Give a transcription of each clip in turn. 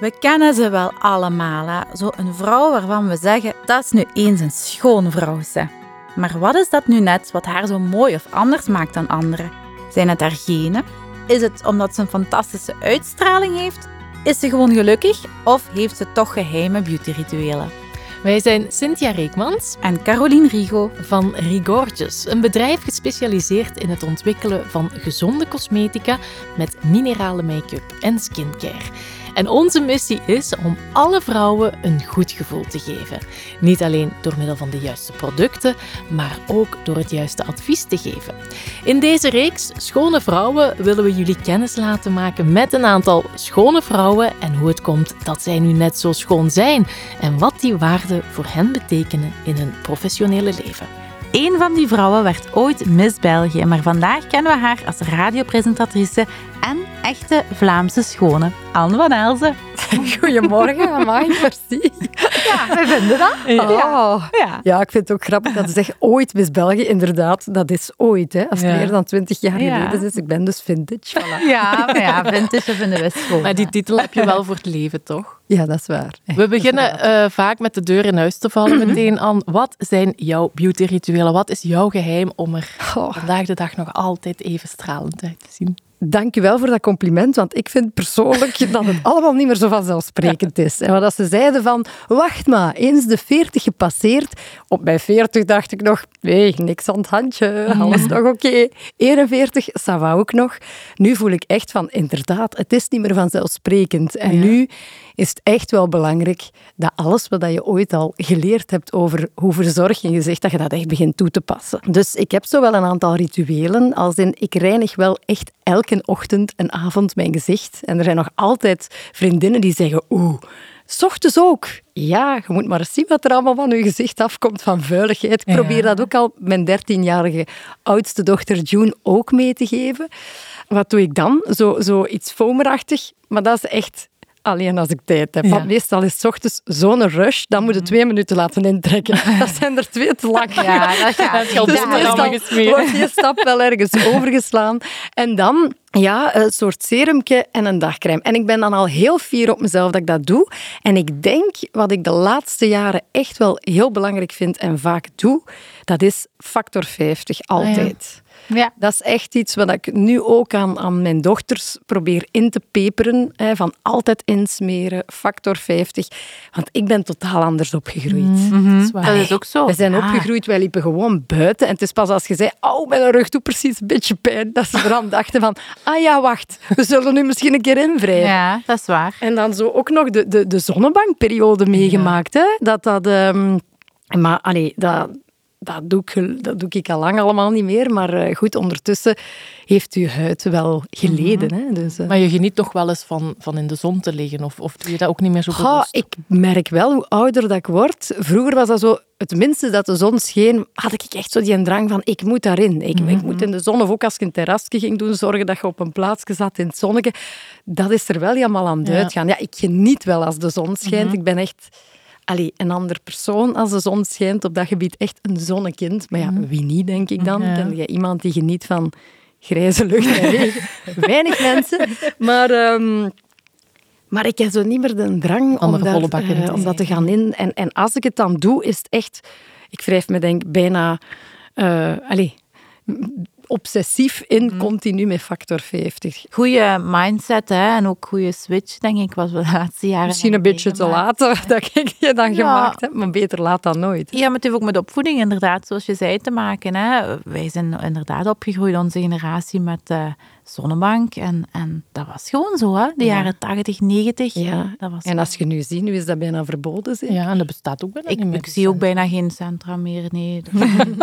We kennen ze wel allemaal, hè? Zo een vrouw waarvan we zeggen, dat is nu eens een schone vrouw. Ze. Maar wat is dat nu net wat haar zo mooi of anders maakt dan anderen? Zijn het haar genen? Is het omdat ze een fantastische uitstraling heeft? Is ze gewoon gelukkig of heeft ze toch geheime beautyrituelen? Wij zijn Cynthia Reekmans en Caroline Rigo van Rigorges, een bedrijf gespecialiseerd in het ontwikkelen van gezonde cosmetica met minerale make-up en skincare. En onze missie is om alle vrouwen een goed gevoel te geven. Niet alleen door middel van de juiste producten, maar ook door het juiste advies te geven. In deze reeks Schone Vrouwen willen we jullie kennis laten maken met een aantal schone vrouwen en hoe het komt dat zij nu net zo schoon zijn en wat die waarden voor hen betekenen in hun professionele leven. Een van die vrouwen werd ooit Miss België, maar vandaag kennen we haar als radiopresentatrice en echte Vlaamse schone, Anne van Elzen. Goedemorgen, amai, merci. Ja, we vinden dat. Ja. Oh. Ja. ja, ik vind het ook grappig dat ze zegt ooit Miss België. Inderdaad, dat is ooit, hè, als het meer dan twintig jaar geleden is. Ik ben dus vintage. Voilà. Ja, maar ja, vintage vinden we schoon. Maar die titel heb je wel voor het leven, toch? Ja, dat is waar. We beginnen uh, vaak met de deur in huis te vallen meteen aan. Wat zijn jouw beautyrituelen? Wat is jouw geheim om er oh. vandaag de dag nog altijd even stralend uit te zien? Dank je wel voor dat compliment, want ik vind persoonlijk dat het allemaal niet meer zo vanzelfsprekend is. En wat ze zeiden van, wacht maar, eens de 40 gepasseerd, op mijn 40 dacht ik nog, nee, niks aan het handje, alles nog oké. 41, ça ook nog. Nu voel ik echt van, inderdaad, het is niet meer vanzelfsprekend. En nu is het echt wel belangrijk dat alles wat je ooit al geleerd hebt over hoe verzorg je gezicht, dat je dat echt begint toe te passen. Dus ik heb zo wel een aantal rituelen, als in ik reinig wel echt elke ochtend en avond mijn gezicht. En er zijn nog altijd vriendinnen die zeggen, oeh, ochtends ook. Ja, je moet maar eens zien wat er allemaal van je gezicht afkomt van vuiligheid. Ik probeer dat ook al mijn 13-jarige oudste dochter June ook mee te geven. Wat doe ik dan? Zo, zo iets foamerachtig. Maar dat is echt alleen als ik tijd heb. Want meestal is s ochtends zo'n rush, dan moet je twee minuten laten intrekken. Dat zijn er twee te lang. Ja, dat gaat. Dus meestal wordt je stap wel ergens overgeslaan. En dan ja, een soort serumke en een dagcrème. En ik ben dan al heel fier op mezelf dat ik dat doe. En ik denk, wat ik de laatste jaren echt wel heel belangrijk vind en vaak doe, dat is factor 50, altijd. Ja. Dat is echt iets wat ik nu ook aan, aan mijn dochters probeer in te peperen. Hè, van altijd insmeren, factor 50. Want ik ben totaal anders opgegroeid. Mm dat, is ook zo. We zijn opgegroeid, wij liepen gewoon buiten. En het is pas als je zei, oh, mijn rug doet precies een beetje pijn, dat ze eraan dachten van, ah ja, wacht, we zullen nu misschien een keer invrijden. Ja, dat is waar. En dan zo ook nog de, de, de zonnebankperiode meegemaakt. Hè? Dat dat... Um, maar allee, dat, dat doe, ik, dat doe ik al lang allemaal niet meer. Maar eh, goed, ondertussen heeft uw huid wel geleden. Mhm. hè? Dus, uh... Maar je geniet toch wel eens van, van in de zon te liggen? Of, of doe je dat ook niet meer zo bewust? ik merk wel hoe ouder dat ik word. Vroeger was dat zo... Het minste dat de zon scheen, had ik echt zo die drang van ik moet daarin. Ik, ik moet in de zon. Of ook als ik een terrasje ging doen, zorgen dat je op een plaatsje zat in het zonnetje. Dat is er wel helemaal aan het ja. uitgaan. Ja, ik geniet wel als de zon schijnt. Mhm. Ik ben echt allee, een ander persoon als de zon schijnt. Op dat gebied echt een zonnekind. Maar ja, mhm. wie niet, denk ik dan? Ja. Ken je iemand die geniet van grijze lucht en regen? Weinig mensen. Maar... Um, maar ik heb zo niet meer de drang om, dat, uh, om dat te gaan in. En, en als ik het dan doe, is het echt... Ik wrijf me denk bijna... Uh, allez, obsessief in, continu met factor 50. Goeie mindset hè? en ook goede switch, denk ik, was we de laatste jaren. Misschien een beetje te laat dat ik je dan ja. gemaakt heb, maar beter laat dan nooit. Ja, maar het heeft ook met opvoeding inderdaad, zoals je zei, te maken. Hè? Wij zijn inderdaad opgegroeid, onze generatie, met... Uh, zonnebank. En, en dat was gewoon zo, hè? de jaren 80, 90. Ja. Dat was en als je nu ziet, nu is dat bijna verboden. Zeg. Ja, en dat bestaat ook bijna ik, niet meer. Ik zie ook bijna geen centra meer, nee.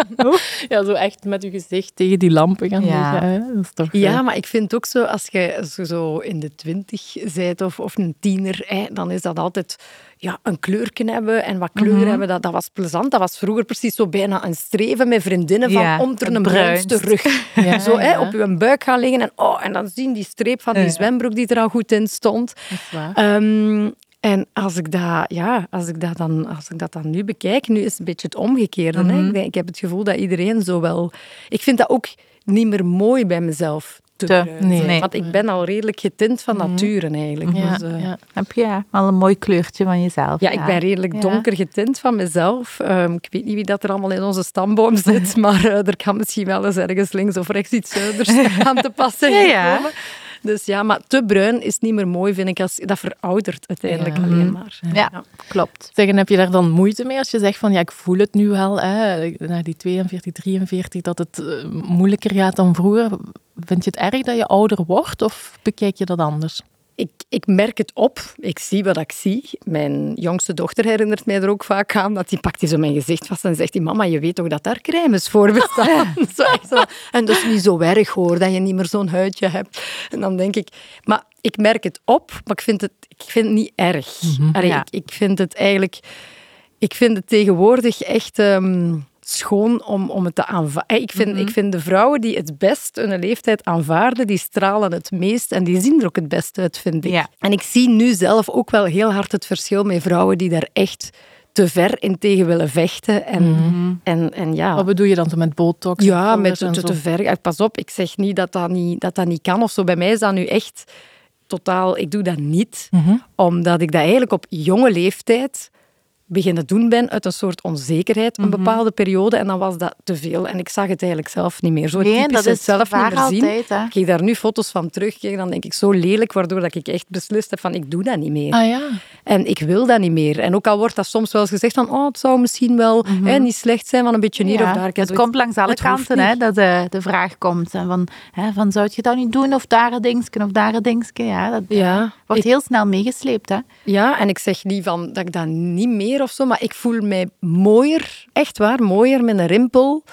ja, zo echt met je gezicht tegen die lampen gaan ja. liggen. Dat is toch, ja, maar ik vind ook zo, als je, als je zo in de twintig bent of, of een tiener, hè, dan is dat altijd ja, een kleurje hebben en wat kleur mm-hmm. hebben, dat, dat was plezant. Dat was vroeger precies zo bijna een streven met vriendinnen van ja, onder een bruinste rug. Ja, zo hè, op je buik gaan liggen en, oh, en dan zien die streep van die zwembroek die er al goed in stond. Um, en als ik, dat, ja, als, ik dat dan, als ik dat dan nu bekijk, nu is het een beetje het omgekeerde. Hè? Ik, denk, ik heb het gevoel dat iedereen zo wel... Ik vind dat ook niet meer mooi bij mezelf te, Te- bruin nee. Want ik ben al redelijk getint van nature eigenlijk. Ja, Dus, eh, ja. Heb je wel een mooi kleurtje van jezelf. Ja, ik ben redelijk Ja. donker getint van mezelf. Ehm, ik weet niet wie dat er allemaal in onze stamboom zit, maar eh, er kan misschien wel eens ergens links of rechts iets zuiders aan te passen Ja, ja. komen. Dus ja, maar te bruin is niet meer mooi, vind ik. Als, dat veroudert uiteindelijk Ja. alleen maar. Ja, klopt. Zeg, en heb je daar dan moeite mee als je zegt van ja, ik voel het nu wel, hè, na die 42, 43, dat het eh, moeilijker gaat dan vroeger. Vind je het erg dat je ouder wordt of bekijk je dat anders? Ik, ik merk het op. Ik zie wat ik zie. Mijn jongste dochter herinnert mij er ook vaak aan. Dat die pakt die zo mijn gezicht vast en zegt die, mama, je weet toch dat daar crèmes voor bestaan? zo zo. En dat is niet zo erg hoor, dat je niet meer zo'n huidje hebt. En dan denk ik... Maar ik merk het op, maar ik vind het, ik vind het niet erg. Allee, Ja. ik, ik vind het eigenlijk... Ik vind het tegenwoordig echt... ehm, schoon om, om het te aanvaarden. Ik vind, ik vind de vrouwen die het best hun leeftijd aanvaarden, die stralen het meest en die zien er ook het best uit, vind ik. Ja. En ik zie nu zelf ook wel heel hard het verschil met vrouwen die daar echt te ver in tegen willen vechten. En, en, en ja... Wat bedoel je dan met botox? Ja, met te, te ver. Pas op, ik zeg niet dat dat niet, dat dat niet kan of zo. Bij mij is dat nu echt totaal... Ik doe dat niet, Mhm. omdat ik dat eigenlijk op jonge leeftijd beginnen doen ben uit een soort onzekerheid, een bepaalde periode. En dan was dat te veel. En ik zag het eigenlijk zelf niet meer. Zo Nee, typisch dat het is zelf niet meer zien. altijd, hè. Ik kijk daar nu foto's van terug, kijk, dan denk ik zo lelijk, waardoor dat ik echt beslist heb van ik doe dat niet meer. Ah ja. En ik wil dat niet meer. En ook al wordt dat soms wel eens gezegd van oh, het zou misschien wel hè, niet slecht zijn van een beetje hier Ja, of daar. Het zoiets- komt langs alle kanten hè, dat de, de vraag komt. hè, Van, hè, van, zou je dat niet doen? Of daar een dingetje, of daar een dingetje. Ja, dat Ja, wordt heel snel meegesleept. Hè? Ja, en ik zeg niet van dat ik dat niet meer of zo, maar ik voel mij mooier, echt waar, mooier met een rimpel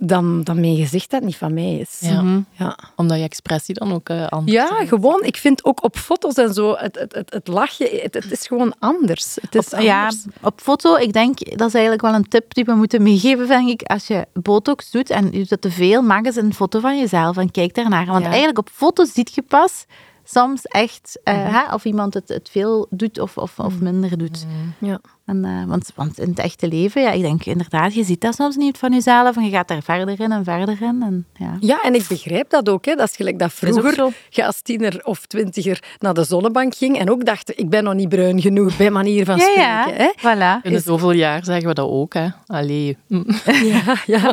dan, dan mijn gezicht dat niet van mij is. Ja. Ja. Omdat je expressie dan ook eh anders Ja, gewoon. Ik vind ook op foto's en zo, het, het, het, het lachje, het, het is gewoon anders. Het is Op, ja, anders. op foto, ik denk, dat is eigenlijk wel een tip die we moeten meegeven, denk ik. Als je botox doet en je doet dat te veel, maak eens een foto van jezelf en kijk daarnaar. Want Ja. eigenlijk op foto's ziet je pas soms echt eh, hè, of iemand het, het veel doet of, of, of minder doet. Ja. En, eh, want, want in het echte leven, ja, ik denk inderdaad, je ziet dat soms niet van jezelf en je gaat daar verder in en verder in. En, ja. Ja, en ik begrijp dat ook. Hè. Dat is gelijk dat vroeger je als tiener of twintiger naar de zonnebank ging en ook dacht, ik ben nog niet bruin genoeg, bij manier van Ja, spreken. ja, Hè. voilà. Binnen zoveel jaar zeggen we dat ook, hè. Allee. Ja, ja.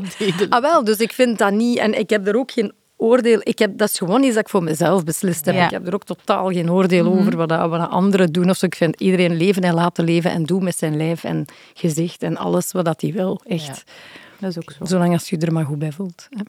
Ah, wel, dus ik vind dat niet... En ik heb er ook geen oordeel... Ik heb, dat is gewoon iets dat ik voor mezelf beslist heb. Ja. Ik heb er ook totaal geen oordeel over wat, anderen doen. Of zo. Ik vind iedereen leven en laten leven en doen met zijn lijf en gezicht en alles wat hij wil. Echt. Dat is ook zo. Zolang als je er maar goed bij voelt. hè.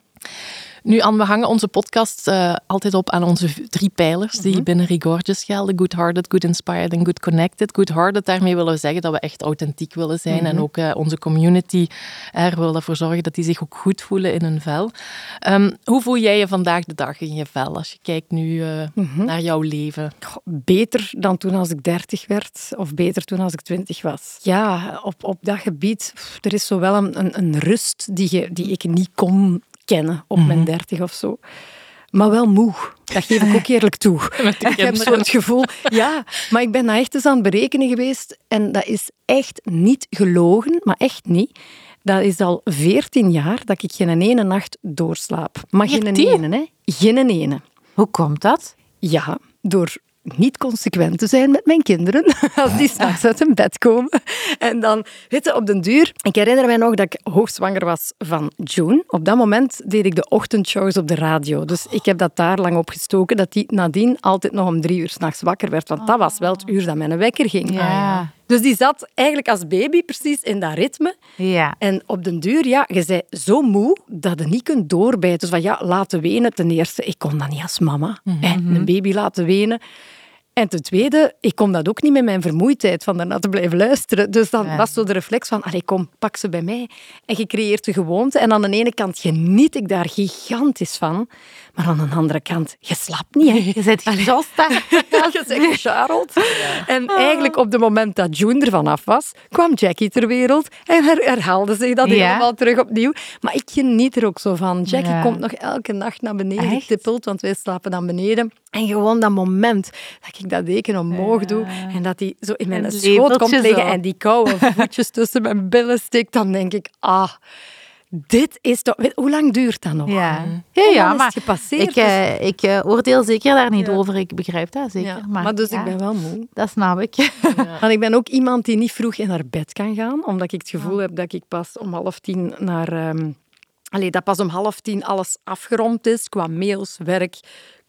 Nu, Anne, we hangen onze podcast eh, altijd op aan onze drie pijlers die binnen Regorgeous gelden. Good-hearted, good-inspired en good-connected. Good-hearted, daarmee willen we zeggen dat we echt authentiek willen zijn en ook eh, onze community er willen ervoor zorgen dat die zich ook goed voelen in hun vel. Ehm, hoe voel jij je vandaag de dag in je vel als je kijkt nu eh, naar jouw leven? Goh, Beter dan toen als ik dertig werd, of beter toen als ik twintig was. Ja, op, op dat gebied, pff, er is zo wel een, een, een rust die, je, die ik niet kon kennen op mijn dertig of zo. Maar wel moe. Dat geef ik ook eerlijk toe. Ik heb zo het gevoel... Ja, maar ik ben dat echt eens aan het berekenen geweest. En dat is echt niet gelogen, maar echt niet. Dat is al veertien jaar dat ik geen ene nacht doorslaap. Maar geen 14? ene, hè. Geen ene. Hoe komt dat? Ja, door niet consequent te zijn met mijn kinderen als die s'nachts uit hun bed komen. En dan, weet je, op den duur... Ik herinner mij nog dat ik hoogzwanger was van June. Op dat moment deed ik de ochtendshows op de radio. Dus ik heb dat daar lang opgestoken, dat die nadien altijd nog om drie uur s'nachts wakker werd. Want dat was wel het uur dat mijn wekker ging. Ja. Dus die zat eigenlijk als baby precies in dat ritme. Ja. En op den duur, ja, je bent zo moe dat je niet kunt doorbijten. Dus van ja, laten wenen. Ten eerste, ik kon dat niet als mama. hè, een baby laten wenen. En ten tweede, ik kon dat ook niet met mijn vermoeidheid van daarna te blijven luisteren. Dus dan Ja. was zo de reflex van, allee, kom, pak ze bij mij. En je creëert de gewoonte. En aan de ene kant geniet ik daar gigantisch van. Maar aan de andere kant, je slaapt niet, hè. Je zit gejost? Je zegt gecharreld. En eigenlijk op het moment dat June ervan af was, kwam Jackie ter wereld en her herhaalde zich dat Ja. helemaal terug opnieuw. Maar ik geniet er ook zo van. Jackie Ja. komt nog elke nacht naar beneden Echt? getippeld, want wij slapen dan beneden. En gewoon dat moment dat ik dat deken omhoog doe en dat hij zo in mijn schoot komt liggen zo. en die koude voetjes tussen mijn billen steekt, dan denk ik, ah... dit is toch... Hoe lang duurt dat nog? Ja, ja, ja maar gepasseerd. ik, dus- eh, ik eh, oordeel zeker daar niet Ja. over. Ik begrijp dat zeker. ja, maar, maar, dus ik ben wel moe. Dat snap ik. Want ik ben ook iemand die niet vroeg in haar bed kan gaan, omdat ik het gevoel heb dat ik pas om half tien naar... ehm allee, dat pas om half tien alles afgerond is, qua mails, werk,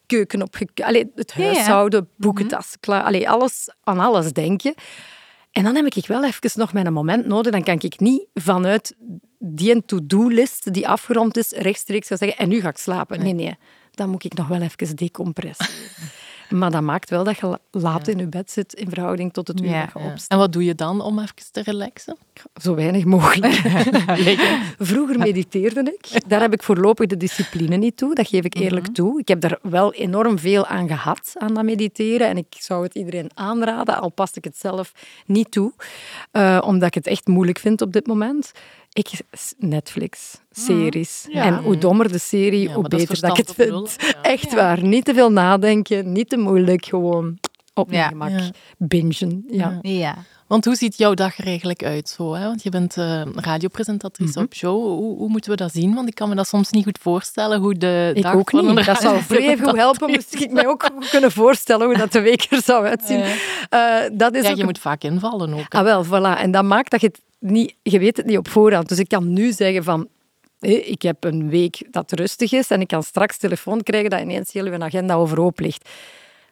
keuken opgek... Allee, het Ja, ja. huishouden, boekentassen klaar. Allee, alles, aan alles denken. En dan heb ik wel even nog mijn moment nodig. Dan kan ik niet vanuit die to-do-list die afgerond is, rechtstreeks gaan zeggen en nu ga ik slapen. Nee, nee. Dan moet ik nog wel even decompressen. maar dat maakt wel dat je la- laat in je bed zit in verhouding tot het uur Ja, dat je Ja. opstaat. En wat doe je dan om even te relaxen? Zo weinig mogelijk. Vroeger mediteerde ik. Daar heb ik voorlopig de discipline niet toe. Dat geef ik eerlijk toe. Ik heb daar wel enorm veel aan gehad, aan dat mediteren. En ik zou het iedereen aanraden, al pas ik het zelf niet toe. Eh, omdat ik het echt moeilijk vind op dit moment. Ik, Netflix, series. Ja. En hoe dommer de serie, Ja, hoe beter dat ik het vind. Ja. Echt waar. Niet te veel nadenken, niet te moeilijk. Gewoon op mijn Ja. gemak. Ja. Bingen. Ja. Ja. Ja. Want hoe ziet jouw dag er eigenlijk uit? Zo, hè? Want je bent eh, radiopresentatrice Mhm. op show. Hoe, hoe moeten we dat zien? Want ik kan me dat soms niet goed voorstellen hoe de Ik dag ook van een niet. Dat zou vrij goed helpen. Moest ik mij ook kunnen voorstellen hoe dat de week er zou uitzien. Ja. Eh, dat is Ja, ook je moet vaak invallen ook. hè. Ah, wel, voilà. En dat maakt dat je het niet... Je weet het niet op voorhand. Dus ik kan nu zeggen van... ik heb een week dat rustig is en ik kan straks telefoon krijgen dat ineens heel uw agenda overhoop ligt.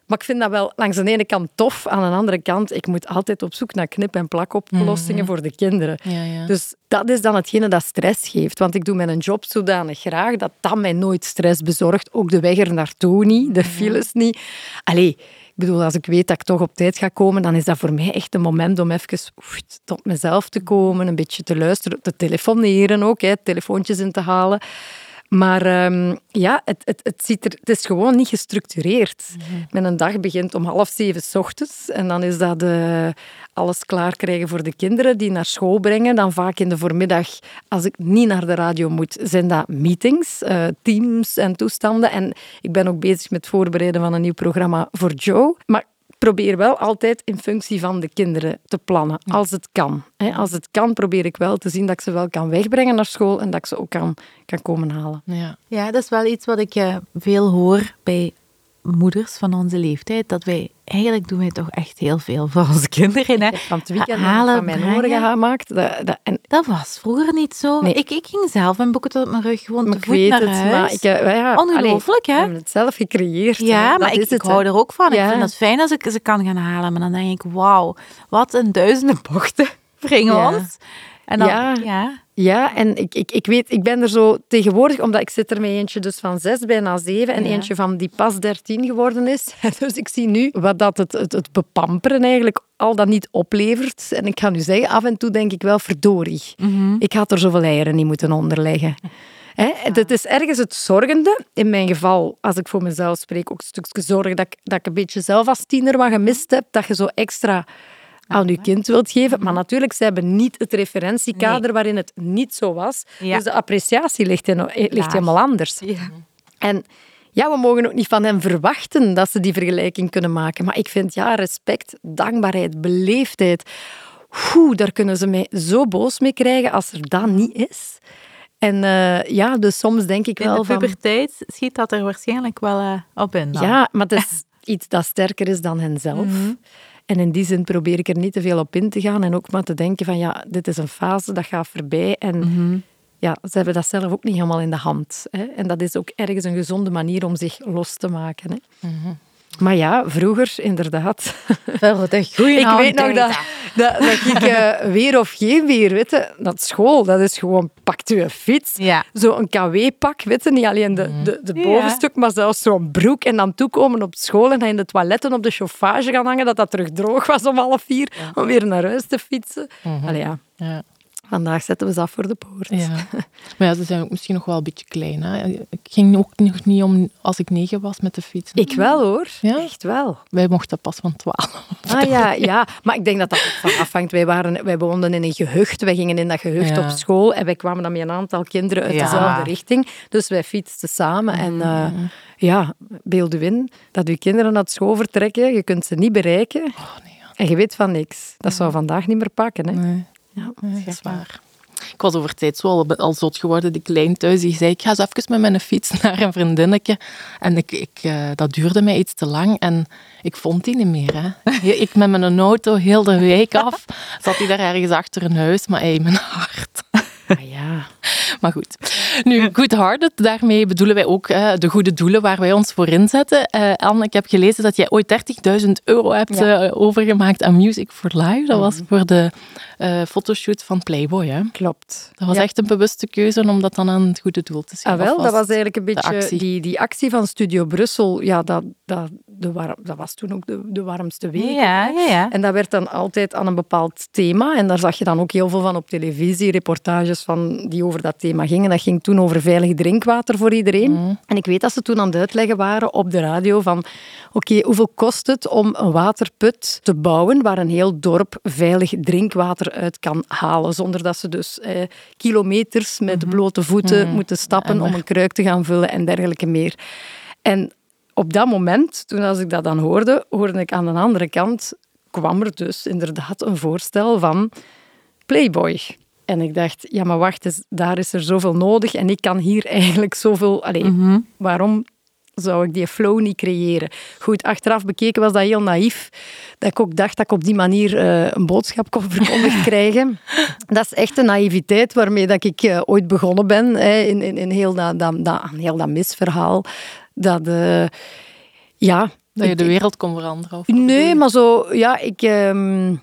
Maar ik vind dat wel langs de ene kant tof. Aan de andere kant, ik moet altijd op zoek naar knip- en plakoplossingen voor de kinderen. Ja, ja. Dus dat is dan hetgene dat stress geeft. Want ik doe mijn job zodanig graag dat dat mij nooit stress bezorgt. Ook de weg er naartoe niet, de files niet. Allee, bedoel, als ik weet dat ik toch op tijd ga komen, dan is dat voor mij echt een moment om even oef, tot mezelf te komen, een beetje te luisteren, te telefoneren ook, hè, telefoontjes in te halen. Maar ehm, ja, het, het, het, ziet er, het is gewoon niet gestructureerd. Mijn dag begint om half zeven 's ochtends en dan is dat eh, alles klaar krijgen voor de kinderen, die naar school brengen. Dan vaak in de voormiddag, als ik niet naar de radio moet, zijn dat meetings, eh, teams en toestanden. En ik ben ook bezig met het voorbereiden van een nieuw programma voor Joe. Maar probeer wel altijd in functie van de kinderen te plannen, als het kan. hè. Als het kan, probeer ik wel te zien dat ik ze wel kan wegbrengen naar school en dat ik ze ook kan, kan komen halen. ja. Ja, dat is wel iets wat ik eh, veel hoor bij moeders van onze leeftijd. Dat wij, eigenlijk doen wij toch echt heel veel voor onze kinderen. Hè? Van het weekend Halen, van mijn oren gemaakt. Dat, dat, en Dat was vroeger niet zo. Nee. Ik, ik ging zelf mijn boeken tot op mijn rug gewoon te voet naar het, huis. ik, eh, ja, Ongelooflijk, hè? We hebben het zelf gecreëerd. Ja, hè. maar ik, hou er ook van. Ik vind het fijn als ik ze kan gaan halen. Maar dan denk ik, wauw, wat een duizenden bochten brengen Ja. ons. En dan, Ja. Ja. En ik, ik, ik weet, ik ben er zo tegenwoordig, omdat ik zit er met eentje dus van zes bijna zeven en Ja. eentje van die pas dertien geworden is. Dus ik zie nu wat dat het, het, het bepamperen eigenlijk al dat niet oplevert. En ik ga nu zeggen, af en toe denk ik wel, verdorie. Ik had er zoveel eieren niet moeten onderleggen. Hè, Het is ergens het zorgende. In mijn geval, als ik voor mezelf spreek, ook een stukje zorgen dat ik, dat ik een beetje zelf als tiener wat gemist heb. Dat je zo extra aan je kind wilt geven. Maar natuurlijk, ze hebben niet het referentiekader waarin het niet zo was. Ja. Dus de appreciatie ligt, in- ligt Laag. helemaal anders. Ja. En ja, we mogen ook niet van hen verwachten dat ze die vergelijking kunnen maken. Maar ik vind, ja, respect, dankbaarheid, beleefdheid. Oeh, daar kunnen ze mij zo boos mee krijgen als er dat niet is. En eh, ja, dus soms denk ik In wel de van... puberteit schiet dat er waarschijnlijk wel eh, op in. dan. Ja, maar het is iets dat sterker is dan henzelf. En in die zin probeer ik er niet te veel op in te gaan en ook maar te denken van ja, dit is een fase, dat gaat voorbij. En ja, ze hebben dat zelf ook niet helemaal in de hand. Hè. En dat is ook ergens een gezonde manier om zich los te maken. Hè. Maar ja, vroeger inderdaad. Wel, de goeie ik weet nog dat, dat, dat ik eh, weer of geen weer, weet je, dat school, dat is gewoon, pakt u een fiets, Ja. zo'n KW-pak, weet je, niet alleen de, de, de Ja. bovenstuk, maar zelfs zo'n broek en dan toekomen op school en dan in de toiletten op de chauffage gaan hangen, dat dat terug droog was om half vier, om weer naar huis te fietsen. Allee, ja, Ja. Vandaag zetten we ze af voor de poort. Ja. Maar ja, ze zijn ook misschien nog wel een beetje klein. Hè? Ik ging ook nog niet om als ik negen was met de fiets. Ik wel hoor, Ja? echt wel. Wij mochten pas van twaalf. Ah ja, ja, maar ik denk dat dat ook van afhangt. Wij, waren, wij woonden in een gehucht, wij gingen in dat gehucht Ja. op school en wij kwamen dan met een aantal kinderen uit dezelfde richting. Dus wij fietsten samen en eh, ja, beeld u in dat uw kinderen naar school vertrekken, je kunt ze niet bereiken Oh nee, en je weet van niks. Dat zou vandaag niet meer pakken. Hè? nee. Ja. dat is waar. Ik was over tijd zo al, al zot geworden, die klein thuis. Die zei, ik ga eens even met mijn fiets naar een vriendinnetje. En ik, ik, uh, dat duurde mij iets te lang en ik vond die niet meer. Hè. Ik met mijn auto heel de week af, zat hij daar ergens achter een huis, maar hey, mijn hart. Ah, ja. Maar goed. Nu, good-hearted, daarmee bedoelen wij ook uh, de goede doelen waar wij ons voor inzetten. Uh, Anne, ik heb gelezen dat jij ooit 30.000 euro hebt ja. uh, overgemaakt aan Music for Life. Dat was voor de fotoshoot van Playboy, hè? Klopt. Dat was ja. echt een bewuste keuze om dat dan aan het goede doel te zien. Ah, wel, was dat was eigenlijk een beetje actie? Die, die actie van Studio Brussel. Ja, dat, dat, de war, dat was toen ook de, de warmste week. Ja, ja, ja. En dat werd dan altijd aan een bepaald thema. En daar zag je dan ook heel veel van op televisie, reportages van, die over dat thema gingen. Dat ging toen over veilig drinkwater voor iedereen. Mm. En ik weet dat ze toen aan het uitleggen waren op de radio van oké, hoeveel kost het om een waterput te bouwen waar een heel dorp veilig drinkwater uit kan halen, zonder dat ze dus eh, kilometers met blote voeten moeten stappen om een kruik te gaan vullen en dergelijke meer. En op dat moment, toen als ik dat dan hoorde, hoorde ik aan de andere kant, kwam er dus inderdaad een voorstel van Playboy. En ik dacht, ja, maar wacht eens, daar is er zoveel nodig en ik kan hier eigenlijk zoveel... Allee, Mhm. waarom zou ik die flow niet creëren? Goed, achteraf bekeken was dat heel naïef. Dat ik ook dacht dat ik op die manier eh, een boodschap kon verkondigd krijgen. Dat is echt een naïviteit waarmee dat ik eh, ooit begonnen ben hè, in, in, in heel, dat, dat, dat, heel dat misverhaal. Dat, eh, ja... Dat je de wereld kon veranderen. Of Nee, maar zo, ja, ik, ehm,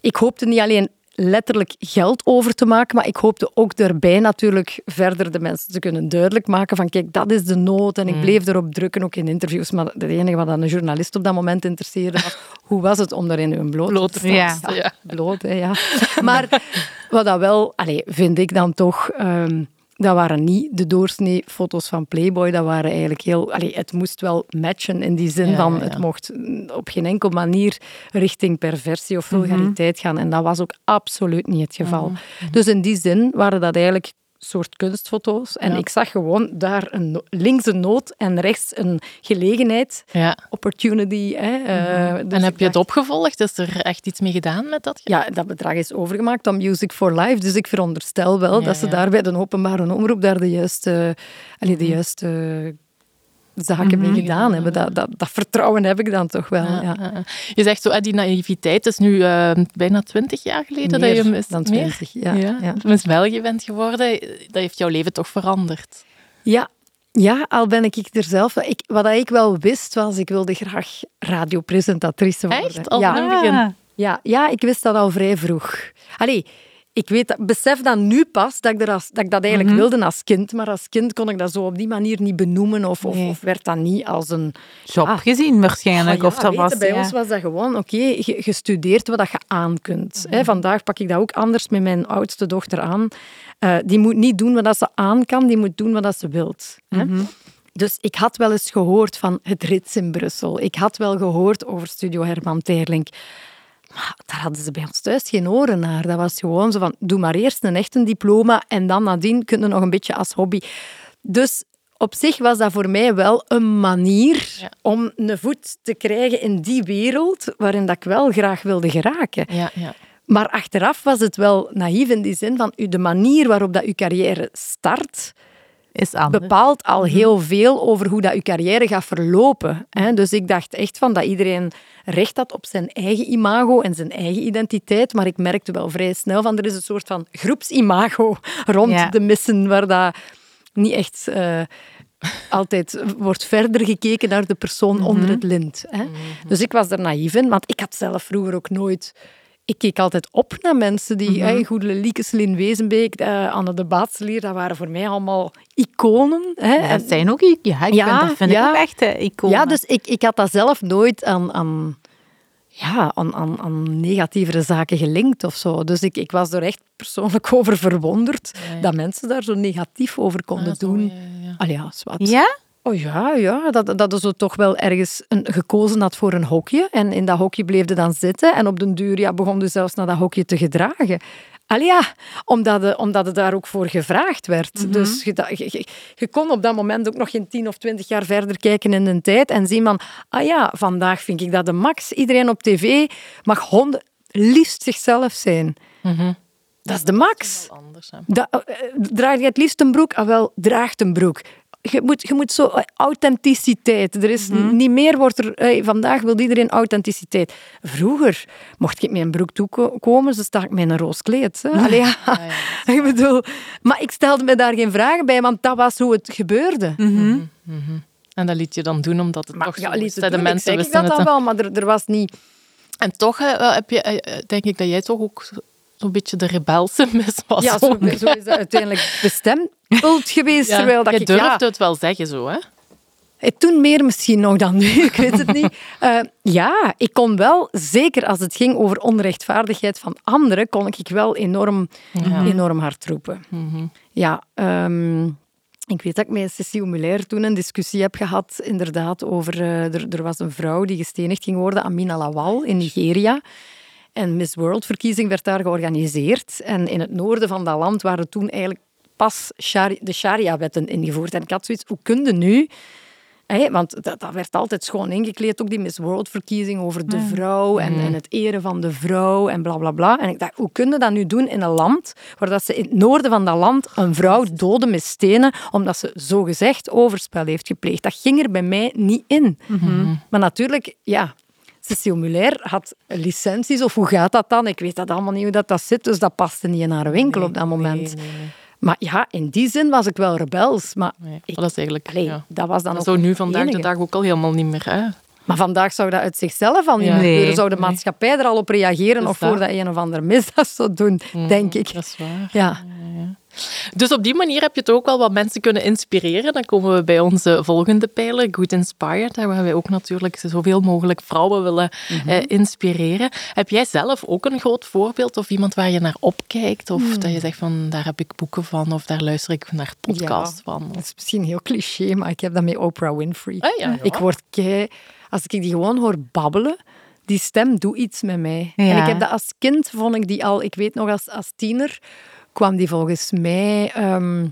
ik hoopte niet alleen letterlijk geld over te maken, maar ik hoopte ook daarbij natuurlijk verder de mensen te kunnen duidelijk maken van kijk, dat is de nood. En ik bleef erop drukken, ook in interviews. Maar het enige wat aan een journalist op dat moment interesseerde was, hoe was het om daar in hun bloot, Bloot te staan? ja. Bloot, hè, ja. Maar wat dat wel, allez, vind ik dan toch... ehm, dat waren niet de doorsnee foto's van Playboy. Dat waren eigenlijk heel... Allee, het moest wel matchen in die zin Ja, van... ja. Het mocht op geen enkele manier richting perversie of vulgariteit gaan. En dat was ook absoluut niet het geval. Dus in die zin waren dat eigenlijk soort kunstfoto's. En Ja. ik zag gewoon daar een, links een nood en rechts een gelegenheid. Ja. Opportunity. Hè. eh, dus En heb ik je het opgevolgd? Is er echt iets mee gedaan met dat? ja, dat bedrag is overgemaakt aan Music for Life. Dus ik veronderstel wel Ja, dat ze daar bij de openbare omroep daar de juiste, allee, de juiste zaken mee gedaan hebben. Dat, dat, dat vertrouwen heb ik dan toch wel. Ja, Ja, ja. Je zegt zo, eh, die naïviteit is nu eh, bijna twintig jaar geleden Meer dat je mis, dan meer? 20, ja, ja. België bent geworden. Dat heeft jouw leven toch veranderd? Ja, ja, al ben ik er zelf... Ik, wat ik wel wist, was ik wilde graag radiopresentatrice worden. Echt? Al ja. begin? Ah. Ja, ja, ik wist dat al vrij vroeg. Allee, ik weet dat, besef dat nu pas, dat ik, er als, dat, ik dat eigenlijk Mhm. wilde als kind. Maar als kind kon ik dat zo op die manier niet benoemen of, of, Nee. of werd dat niet als een... Job Ah. gezien waarschijnlijk. Ah, ja, of dat was, bij ja. ons was dat gewoon, oké, je, je studeert wat dat je aan kunt. Mhm. Vandaag pak ik dat ook anders met mijn oudste dochter aan. Eh, die moet niet doen wat dat ze aan kan, die moet doen wat dat ze wilt. Mhm. Dus ik had wel eens gehoord van het Rits in Brussel. Ik had wel gehoord over Studio Herman Terlink. Maar daar hadden ze bij ons thuis geen oren naar. Dat was gewoon zo van, doe maar eerst een echte diploma en dan nadien kun je nog een beetje als hobby. Dus op zich was dat voor mij wel een manier Ja. om een voet te krijgen in die wereld waarin dat ik wel graag wilde geraken. Ja, ja. Maar achteraf was het wel naïef in die zin van de manier waarop dat uw carrière start, Is anders. bepaalt al heel veel over hoe dat je carrière gaat verlopen. Hè? Dus ik dacht echt van dat iedereen recht had op zijn eigen imago en zijn eigen identiteit. Maar ik merkte wel vrij snel van er is een soort van groepsimago rond Ja. de missen, waar dat niet echt eh, altijd wordt verder gekeken naar de persoon onder het lint. Hè? Dus ik was er naïef in, want ik had zelf vroeger ook nooit... Ik keek altijd op naar mensen die, mm Goedele Lieke, Celine Wezenbeek, eh, Anne de Baatselier, dat waren voor mij allemaal iconen. Hè? Ja, dat zijn ook... Ja, ik Ja, ben, dat vind ja. ik ook echt eh, iconen. ja, dus ik, ik had dat zelf nooit aan, aan, ja, aan, aan, aan negatievere zaken gelinkt of zo. Dus ik, ik was er echt persoonlijk over verwonderd Ja. dat mensen daar zo negatief over konden Ah, doen. Allee, ja, zwart. Ja? Oh ja, ja dat, dat ze toch wel ergens een, gekozen had voor een hokje. En in dat hokje bleef je dan zitten. En op den duur ja, begon je zelfs naar dat hokje te gedragen. Allee ja, omdat je, omdat je daar ook voor gevraagd werd. Dus je, dat- je, je- je kon op dat moment ook nog geen tien of twintig jaar verder kijken in de tijd en zien van, ah ja, vandaag vind ik dat de max. Iedereen op tv mag honden liefst zichzelf zijn. Dat is de max. Anders, hè. Eh, draag je het liefst een broek? Ah, wel, draag een broek. Je moet, je moet zo eh, authenticiteit. Er is Mhm. niet meer wordt er. eh, vandaag wil iedereen authenticiteit. Vroeger mocht ik met een broek toekomen, ze stak ik met een roos kleed. Hè. Allee, ja. Ja, ja. ik bedoel, maar ik stelde me daar geen vragen bij, want dat was hoe het gebeurde. En dat liet je dan doen omdat het toch ja, liet. De doen. Ik mensen zeg wisten dat dan wel, maar er, er was niet. En toch wel heb je, eh, eh, denk ik dat jij toch ook zo'n beetje de rebelse mis was. Ja, zo, zo is dat uiteindelijk bestempeld geweest. Ja, terwijl dat je ik, durfde ja, het wel zeggen zo, hè? Eh, Toen meer misschien nog dan nu, ik weet het niet. Eh, ja, ik kon wel, zeker als het ging over onrechtvaardigheid van anderen, kon ik wel enorm, enorm hard roepen. Ja, ehm, ik weet dat ik met Cecile Muller toen een discussie heb gehad, inderdaad, over... eh, er, er was een vrouw die gestenigd ging worden, Amina Lawal, in Nigeria. En Miss World-verkiezing werd daar georganiseerd. En in het noorden van dat land waren toen eigenlijk pas shari- de sharia-wetten ingevoerd. En ik had zoiets, hoe kun je nu... Hé, want dat, dat werd altijd schoon ingekleed, ook die Miss World-verkiezing over de vrouw en, en het eren van de vrouw en bla bla bla. En ik dacht, hoe kun je dat nu doen in een land waar dat ze in het noorden van dat land een vrouw doden met stenen omdat ze zogezegd overspel heeft gepleegd? Dat ging er bij mij niet in. Maar natuurlijk, ja, Cecile Muller had licenties, of hoe gaat dat dan? Ik weet dat allemaal niet hoe dat, dat zit, dus dat paste niet in haar winkel op dat moment. Nee, nee, nee. Maar ja, in die zin was ik wel rebels. Maar ik, dat is eigenlijk... allee, ja. dat was dan Dat ook zou nu vandaag de dag ook al helemaal niet meer, hè? Maar vandaag zou dat uit zichzelf al niet meer gebeuren. Zou de maatschappij er al op reageren of dat. voordat een of ander misdaad zou doen, denk ik. Dat is waar. Ja. Dus op die manier heb je toch ook wel wat mensen kunnen inspireren. Dan komen we bij onze volgende pijler, Good Inspired, waar wij ook natuurlijk zoveel mogelijk vrouwen willen Mhm. eh, inspireren. Heb jij zelf ook een groot voorbeeld of iemand waar je naar opkijkt? Of Hmm. dat je zegt van, daar heb ik boeken van of daar luister ik naar podcasts van? Dat is misschien heel cliché, maar ik heb dat met Oprah Winfrey. Ah, ja, ja. Ik word kei... Als ik die gewoon hoor babbelen, die stem doet iets met mij. Ja. En ik heb dat als kind, vond ik die al... Ik weet nog, als, als tiener kwam die volgens mij... ehm,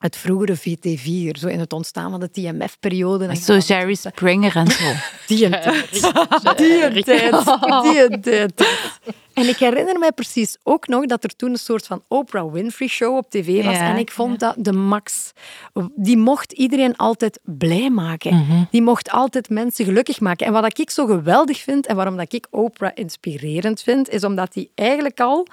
het vroegere VT4, zo in het ontstaan van de TMF-periode. Dan Zo Jerry Springer en zo. Die een tijd. Die een tijd. Die een tijd. En ik herinner mij precies ook nog dat er toen een soort van Oprah Winfrey show op tv was. Ja, en ik vond dat de max. Die mocht iedereen altijd blij maken. Die mocht altijd mensen gelukkig maken. En wat ik zo geweldig vind en waarom dat ik Oprah inspirerend vind, is omdat die eigenlijk al...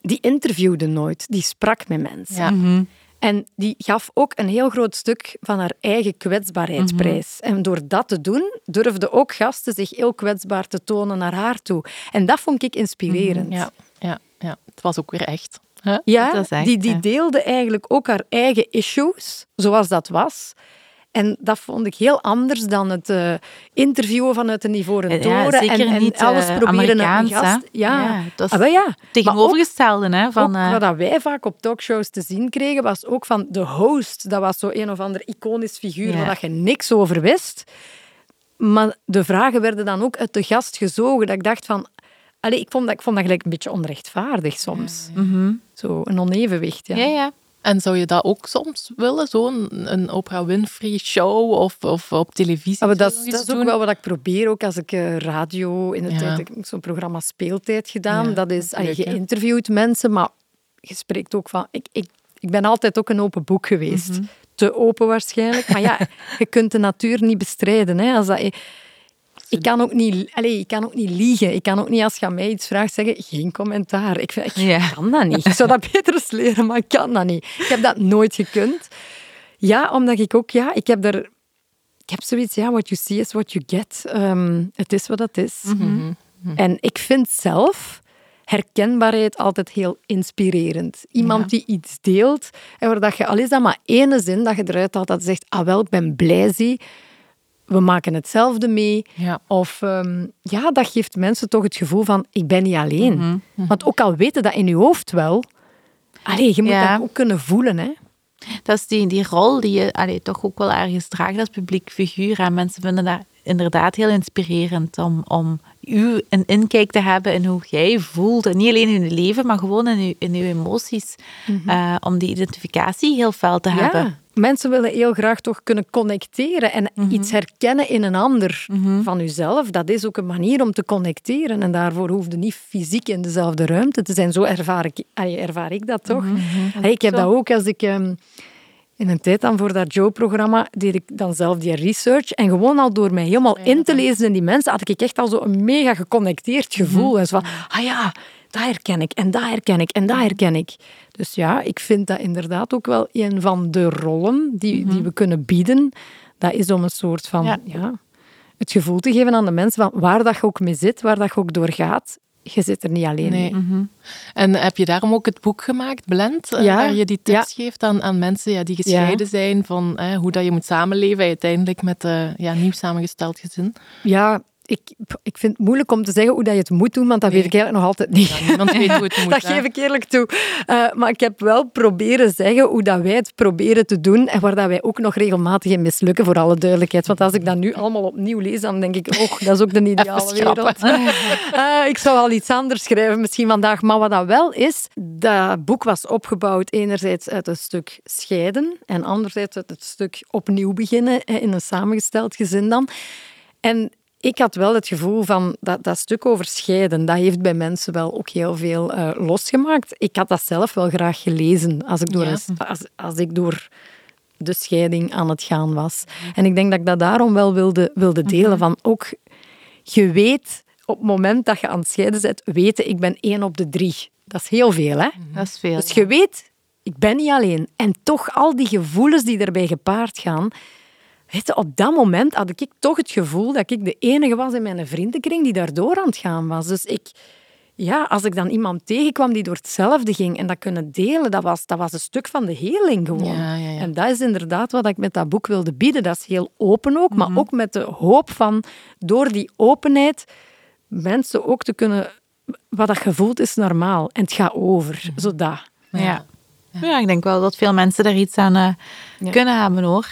Die interviewde nooit. Die sprak met mensen. Ja. En die gaf ook een heel groot stuk van haar eigen kwetsbaarheidsprijs. En door dat te doen, durfde ook gasten zich heel kwetsbaar te tonen naar haar toe. En dat vond ik inspirerend. Ja, ja, ja, het was ook weer echt. Ja, echt, die, die ja. deelde eigenlijk ook haar eigen issues, zoals dat was. En dat vond ik heel anders dan het eh, interviewen vanuit een ivoren toren zeker en, en niet, alles eh, proberen aan een gast. hè? Ja, dat Ah, ja. Tegenovergestelde, hè? Van, ook eh, wat dat wij vaak op talkshows te zien kregen, was ook van de host. Dat was zo een of ander iconisch figuur waar dat je niks over wist. Maar de vragen werden dan ook uit de gast gezogen. Dat ik dacht van... Allee, ik, vond dat, ik vond dat gelijk een beetje onrechtvaardig soms. Zo een onevenwicht, ja. ja, ja. En zou je dat ook soms willen, zo'n een Oprah Winfrey show of, of op televisie? Ah, maar dat, dat is ook wel wat ik probeer, ook als ik eh, radio in de Ja. tijd, zo'n programma Speeltijd gedaan. Ja, dat is, leuk, allee, je interviewt mensen, maar je spreekt ook van... Ik, ik, ik ben altijd ook een open boek geweest. Mhm. Te open waarschijnlijk. Maar ja, je kunt de natuur niet bestrijden. Hè, als dat, ik kan, ook niet, allee, ik kan ook niet liegen. Ik kan ook niet, als je aan mij iets vraagt, zeggen, geen commentaar. Ik, vind, ik Ja. kan dat niet. Ik zou dat beter eens leren, maar ik kan dat niet. Ik heb dat nooit gekund. Ja, omdat ik ook... Ja, ik heb er... Ik heb zoiets, ja, what you see is what you get. Ehm, het is wat het is. En ik vind zelf herkenbaarheid altijd heel inspirerend. Iemand die iets deelt en waar dat je, al is dat maar ene zin dat je eruit haalt dat zegt, ah wel, ik ben blij zie, we maken hetzelfde mee. Ja. Of ehm, ja, dat geeft mensen toch het gevoel van, ik ben niet alleen. Want ook al weten dat in je hoofd wel, allee, je moet Ja. dat ook kunnen voelen. Hè? Dat is die, die rol die je allee, toch ook wel ergens draagt als publiek figuur. En mensen vinden dat inderdaad heel inspirerend om, om u een inkijk te hebben in hoe jij voelt. En niet alleen in je leven, maar gewoon in je, in je emoties. Eh, om die identificatie heel fel te Mhm. Ja. hebben. Mensen willen heel graag toch kunnen connecteren en Mhm. iets herkennen in een ander van uzelf. Dat is ook een manier om te connecteren. En daarvoor hoefde niet fysiek in dezelfde ruimte te zijn. Zo ervaar ik, allee, ervaar ik dat toch. Mhm. Allee, ik heb dat ook als ik... ehm, in een tijd dan voor dat Joe-programma deed ik dan zelf die research. En gewoon al door mij helemaal in te lezen in die mensen, had ik echt al zo een mega geconnecteerd gevoel. En zo van, ah ja, dat herken ik en dat herken ik en dat herken ik. Dus ja, ik vind dat inderdaad ook wel een van de rollen die, die we kunnen bieden. Dat is om een soort van, Ja. ja. het gevoel te geven aan de mensen van waar dat je ook mee zit, waar dat je ook door gaat. Je zit er niet alleen Nee. mee. En heb je daarom ook het boek gemaakt, Blend, eh, Ja, waar je die tips ja. geeft aan, aan mensen ja, die gescheiden zijn van eh, hoe dat je moet samenleven uiteindelijk met een ja, nieuw samengesteld gezin? Ja, ik, ik vind het moeilijk om te zeggen hoe dat je het moet doen, want dat weet ik eigenlijk nog altijd niet. Ja, niemand weet hoe het moet. Dat hè. geef ik eerlijk toe. Eh, maar ik heb wel proberen zeggen hoe dat wij het proberen te doen en waar dat wij ook nog regelmatig in mislukken, voor alle duidelijkheid. Want als ik dat nu allemaal opnieuw lees, dan denk ik, oh, dat is ook de ideale wereld. Eh, ik zou al iets anders schrijven misschien vandaag. Maar wat dat wel is, dat boek was opgebouwd enerzijds uit een stuk scheiden en anderzijds uit het stuk opnieuw beginnen in een samengesteld gezin dan. En ik had wel het gevoel van dat, dat stuk over scheiden, dat heeft bij mensen wel ook heel veel eh, losgemaakt. Ik had dat zelf wel graag gelezen als ik door, Ja. een- als, als ik door de scheiding aan het gaan was. En ik denk dat ik dat daarom wel wilde, wilde delen. Van ook, je weet op het moment dat je aan het scheiden bent, weten ik ben één op de drie. Dat is heel veel, hè? Dat is veel. Dus je weet, ik ben niet alleen. En toch al die gevoelens die erbij gepaard gaan. Weet je, op dat moment had ik toch het gevoel dat ik de enige was in mijn vriendenkring die daardoor aan het gaan was. Dus ik, ja, als ik dan iemand tegenkwam die door hetzelfde ging en dat kunnen delen, dat was, dat was een stuk van de heling gewoon. Ja, ja, ja. En dat is inderdaad wat ik met dat boek wilde bieden. Dat is heel open ook, maar ook met de hoop van door die openheid mensen ook te kunnen... Wat dat gevoeld is normaal en het gaat over. Zodat. Ja. Ja, ik denk wel dat veel mensen daar iets aan eh, Ja. kunnen hebben hoor.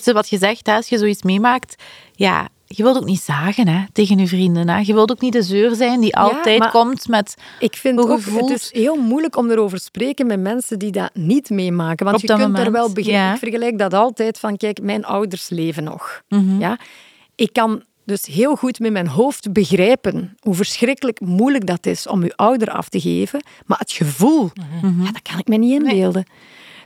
Dus wat je zegt, als je zoiets meemaakt, ja, je wilt ook niet zagen hè, tegen je vrienden. Hè. Je wilt ook niet de zeur zijn die altijd komt met... Ik vind Hoe ook, gevoeld? het is heel moeilijk om erover te spreken met mensen die dat niet meemaken. Want Op je kunt er wel beginnen. ja. Ik vergelijk dat altijd van, kijk, mijn ouders leven nog. Mhm. Ja? Ik kan dus heel goed met mijn hoofd begrijpen hoe verschrikkelijk moeilijk dat is om je ouder af te geven. Maar het gevoel, Mhm. ja, dat kan ik me niet inbeelden.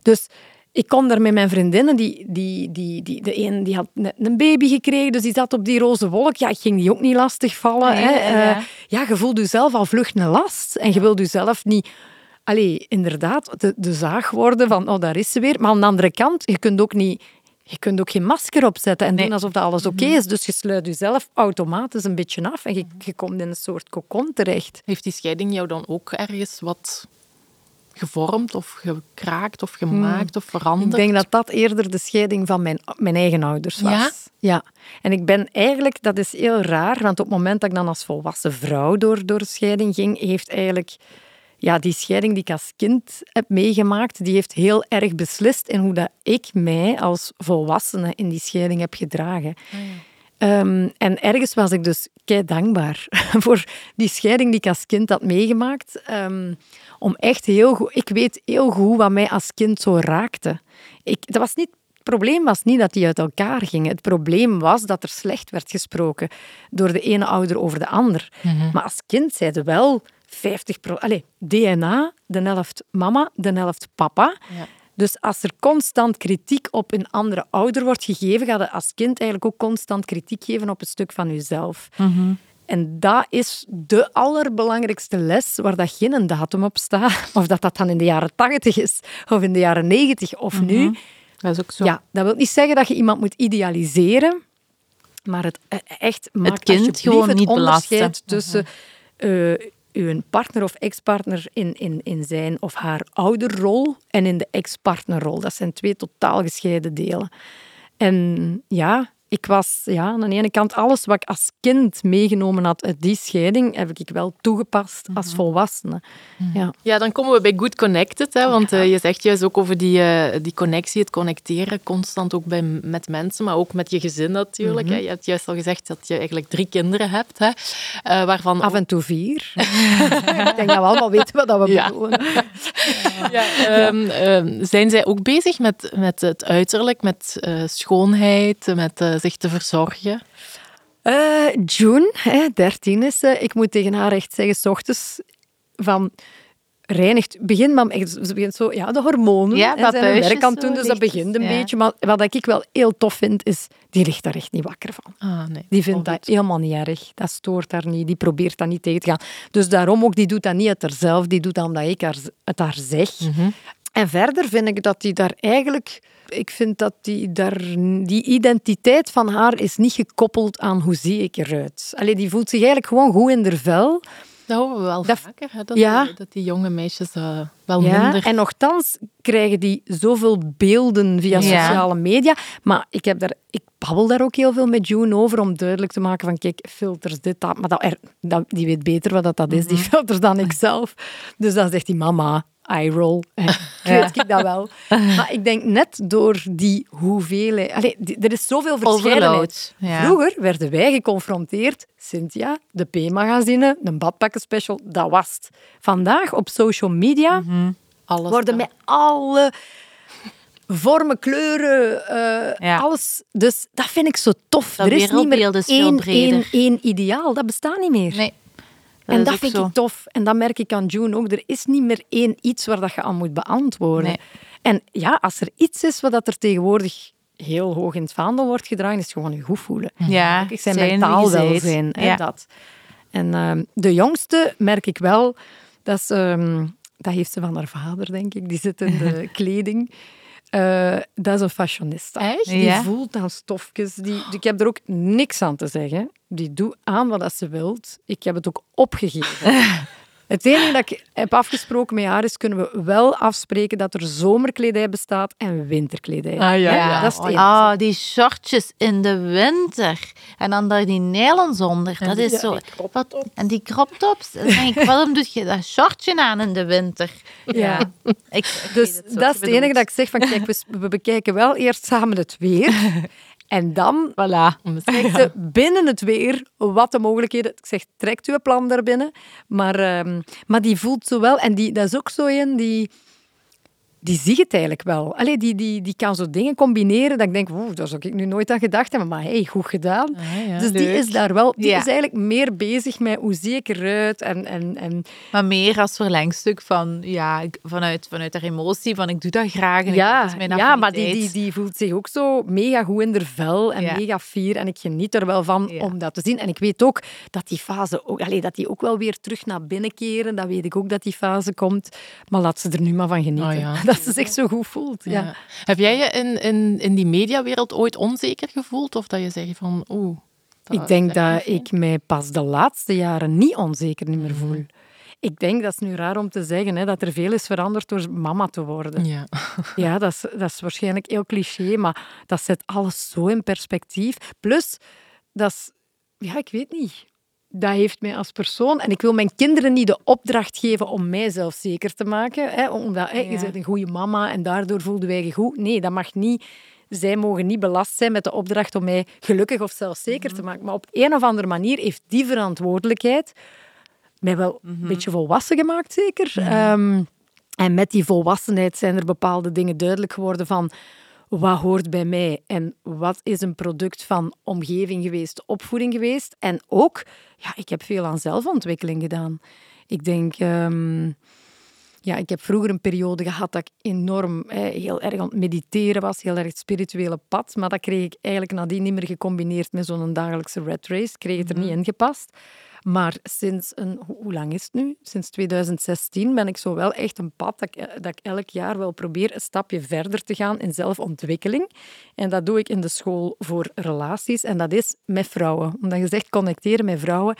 Dus ik kom daar met mijn vriendinnen, die, die, die, die, de een die had net een baby gekregen, dus die zat op die roze wolk. Ja, ik ging die ook niet lastig vallen. Nee, hè. ja. Eh, ja, je voelt jezelf al vlug een last. En je wilt jezelf niet... Allee, inderdaad, de, de zaag worden van, oh, daar is ze weer. Maar aan de andere kant, je kunt ook niet... Je kunt ook geen masker opzetten en Nee. doen alsof dat alles oké is. Dus je sluit jezelf automatisch een beetje af en je, je komt in een soort kokon terecht. Heeft die scheiding jou dan ook ergens wat gevormd of gekraakt of gemaakt of veranderd? Ik denk dat dat eerder de scheiding van mijn, mijn eigen ouders was. Ja? Ja. En ik ben eigenlijk, dat is heel raar, want op het moment dat ik dan als volwassen vrouw door, door de scheiding ging, heeft eigenlijk ja, die scheiding die ik als kind heb meegemaakt, die heeft heel erg beslist in hoe dat ik mij als volwassene in die scheiding heb gedragen. Ehm, en ergens was ik dus kei dankbaar voor die scheiding die ik als kind had meegemaakt. Ehm, om echt heel goed... Ik weet heel goed wat mij als kind zo raakte. Ik, dat was niet, het probleem was niet dat die uit elkaar gingen. Het probleem was dat er slecht werd gesproken door de ene ouder over de ander. Maar als kind zeiden wel 50 pro, allez, DNA, de helft mama, de helft papa. Ja. Dus als er constant kritiek op een andere ouder wordt gegeven, ga je als kind eigenlijk ook constant kritiek geven op een stuk van jezelf. En dat is de allerbelangrijkste les waar dat geen datum op staat. Of dat dat dan in de jaren 80 is, of in de jaren 90 of nu. Dat is ook zo. Ja, dat wil niet zeggen dat je iemand moet idealiseren, maar het eh, echt maakt kind alsjeblieft gewoon het niet onderscheid belasten. tussen eh, uw partner of ex-partner in, in, in zijn of haar ouderrol en in de ex-partnerrol. Dat zijn twee totaal gescheiden delen. En ja, ik was ja, aan de ene kant alles wat ik als kind meegenomen had uit die scheiding, heb ik wel toegepast als volwassene. Ja. Ja, dan komen we bij Good Connected. Hè, want eh, je zegt juist ook over die, eh, die connectie, het connecteren, constant ook bij, met mensen, maar ook met je gezin natuurlijk. hè. Je hebt juist al gezegd dat je eigenlijk drie kinderen hebt, hè, eh, waarvan... Af en toe vier. ik denk dat we allemaal weten wat dat we Ja. bedoelen. Ja, ehm, ehm, zijn zij ook bezig met, met het uiterlijk, met eh, schoonheid, met eh, zich te verzorgen? Eh, June, hè, 13 is ze. Ik moet tegen haar echt zeggen, s ochtends van reinigt. Begin maar echt, ze begint zo, ja, de hormonen. Ja, en zijn werk aan doen, dus dat begint een Ja. beetje. Maar wat ik wel heel tof vind, is, die ligt daar echt niet wakker van. Ah, nee. Die vindt dat helemaal niet erg. Dat stoort haar niet. Die probeert dat niet tegen te gaan. Dus daarom ook, die doet dat niet uit haarzelf. Die doet dat omdat ik haar, het haar zeg. Mhm. En verder vind ik dat die daar eigenlijk... Ik vind dat die daar... Die identiteit van haar is niet gekoppeld aan hoe zie ik eruit. Allee, die voelt zich eigenlijk gewoon goed in haar vel. Dat horen we wel Dat- vaker, hè, dat, Ja. dat die jonge meisjes eh, wel Ja, minder... en nogthans krijgen die zoveel beelden via sociale media. Maar ik, heb daar, ik babbel daar ook heel veel met June over om duidelijk te maken van kijk, filters, dit, dat. Maar dat, er, dat, die weet beter wat dat, dat is, die filters, dan ik zelf. Dus dan zegt die mama, eye roll. Ik weet ik dat wel. Maar ik denk net door die hoeveelheid... Allee, er is zoveel verscheidenheid. Overload. Ja. Vroeger werden wij geconfronteerd, Cynthia, de P-magazine, een badpakkenspecial, dat was het. Vandaag op social media Alles worden dan. met alle vormen, kleuren, eh, Ja. alles. Dus dat vind ik zo tof. Dat er is niet meer één, één, één ideaal. Dat bestaat niet meer. Nee. En dat vind zo. ik tof. En dat merk ik aan June ook. Er is niet meer één iets waar dat je aan moet beantwoorden. Nee. En ja, als er iets is wat dat er tegenwoordig heel hoog in het vaandel wordt gedragen, is het gewoon je goed voelen. Ja, Ik zijn zijn mentaal welzijn. hè, Ja. dat. En ehm, de jongste merk ik wel, dat, is, ehm, dat heeft ze van haar vader, denk ik. Die zit in de kleding. Eh, dat is een fashionista. Echt? Die Ja. voelt aan stofjes. Die, die- ik heb er ook niks aan te zeggen. Die doet aan wat ze wilt. Ik heb het ook opgegeven. Het enige dat ik heb afgesproken met haar is, kunnen we wel afspreken dat er zomerkledij bestaat en winterkledij. Ah, ja, ja. dat is het oh, enige. ah, die shortjes in de winter. En dan daar die nylons onder. Dat is zo... Wat, en die crop tops. Dan denk ik, waarom doe je dat shortje aan in de winter? Ja. Ik, ik Dus dat is het enige dat ik zeg van kijk, we, we bekijken wel eerst samen het weer. En dan Voilà. kijkt ze binnen het weer wat de mogelijkheden... Ik zeg, trekt uw plan daarbinnen. Maar, ehm, maar die voelt zo wel... En die, dat is ook zo een die... Die zie het eigenlijk wel. Allee, die, die, die kan zo dingen combineren dat ik denk, oeh, daar zou ik nu nooit aan gedacht hebben. Maar hey, goed gedaan. Ah, ja. dus die is daar wel... Die Ja. is eigenlijk meer bezig met hoe zie ik eruit en... en, en Maar meer als verlengstuk van, ja, ik- vanuit, vanuit haar emotie, van ik doe dat graag. En ik- Ja, dat is mijn ja maar die, die, die voelt zich ook zo mega goed in haar vel en Ja. mega fier. En ik geniet er wel van om dat te zien. En ik weet ook dat die fase ook, allee, dat die ook wel weer terug naar binnen keren. Dat weet ik ook dat die fase komt. Maar laat ze er nu maar van genieten. Oh. Dat ze zich zo goed voelt. Ja. Ja. Heb jij je in, in, in die mediawereld ooit onzeker gevoeld? Of dat je zegt van, oeh... Ik denk dat ik mij pas de laatste jaren niet onzeker meer Mhm. voel. Ik denk, dat is nu raar om te zeggen, hè, dat er veel is veranderd door mama te worden. Ja. Ja, dat is, dat is waarschijnlijk heel cliché, maar dat zet alles zo in perspectief. Plus, dat is... Ja, ik weet niet. Dat heeft mij als persoon... En ik wil mijn kinderen niet de opdracht geven om mij zelfzeker te maken. Hè, omdat hè, je bent een goede mama en daardoor voelden wij je goed. Nee, dat mag niet. Zij mogen niet belast zijn met de opdracht om mij gelukkig of zelfzeker te maken. Maar op een of andere manier heeft die verantwoordelijkheid mij wel een beetje volwassen gemaakt, zeker. Ehm, en met die volwassenheid zijn er bepaalde dingen duidelijk geworden van wat hoort bij mij en wat is een product van omgeving geweest, opvoeding geweest. En ook, ja, ik heb veel aan zelfontwikkeling gedaan. Ik denk, ehm, ja, ik heb vroeger een periode gehad dat ik enorm heel erg aan het mediteren was, heel erg het spirituele pad. Maar dat kreeg ik eigenlijk nadien niet meer gecombineerd met zo'n dagelijkse red race. Ik kreeg het er niet in gepast. Maar sinds een, hoe, lang is het nu? Sinds 2016 ben ik zo wel echt een pad dat ik, eh, dat ik elk jaar wel probeer een stapje verder te gaan in zelfontwikkeling. En dat doe ik in de school voor relaties. En dat is met vrouwen. Omdat je zegt connecteren met vrouwen.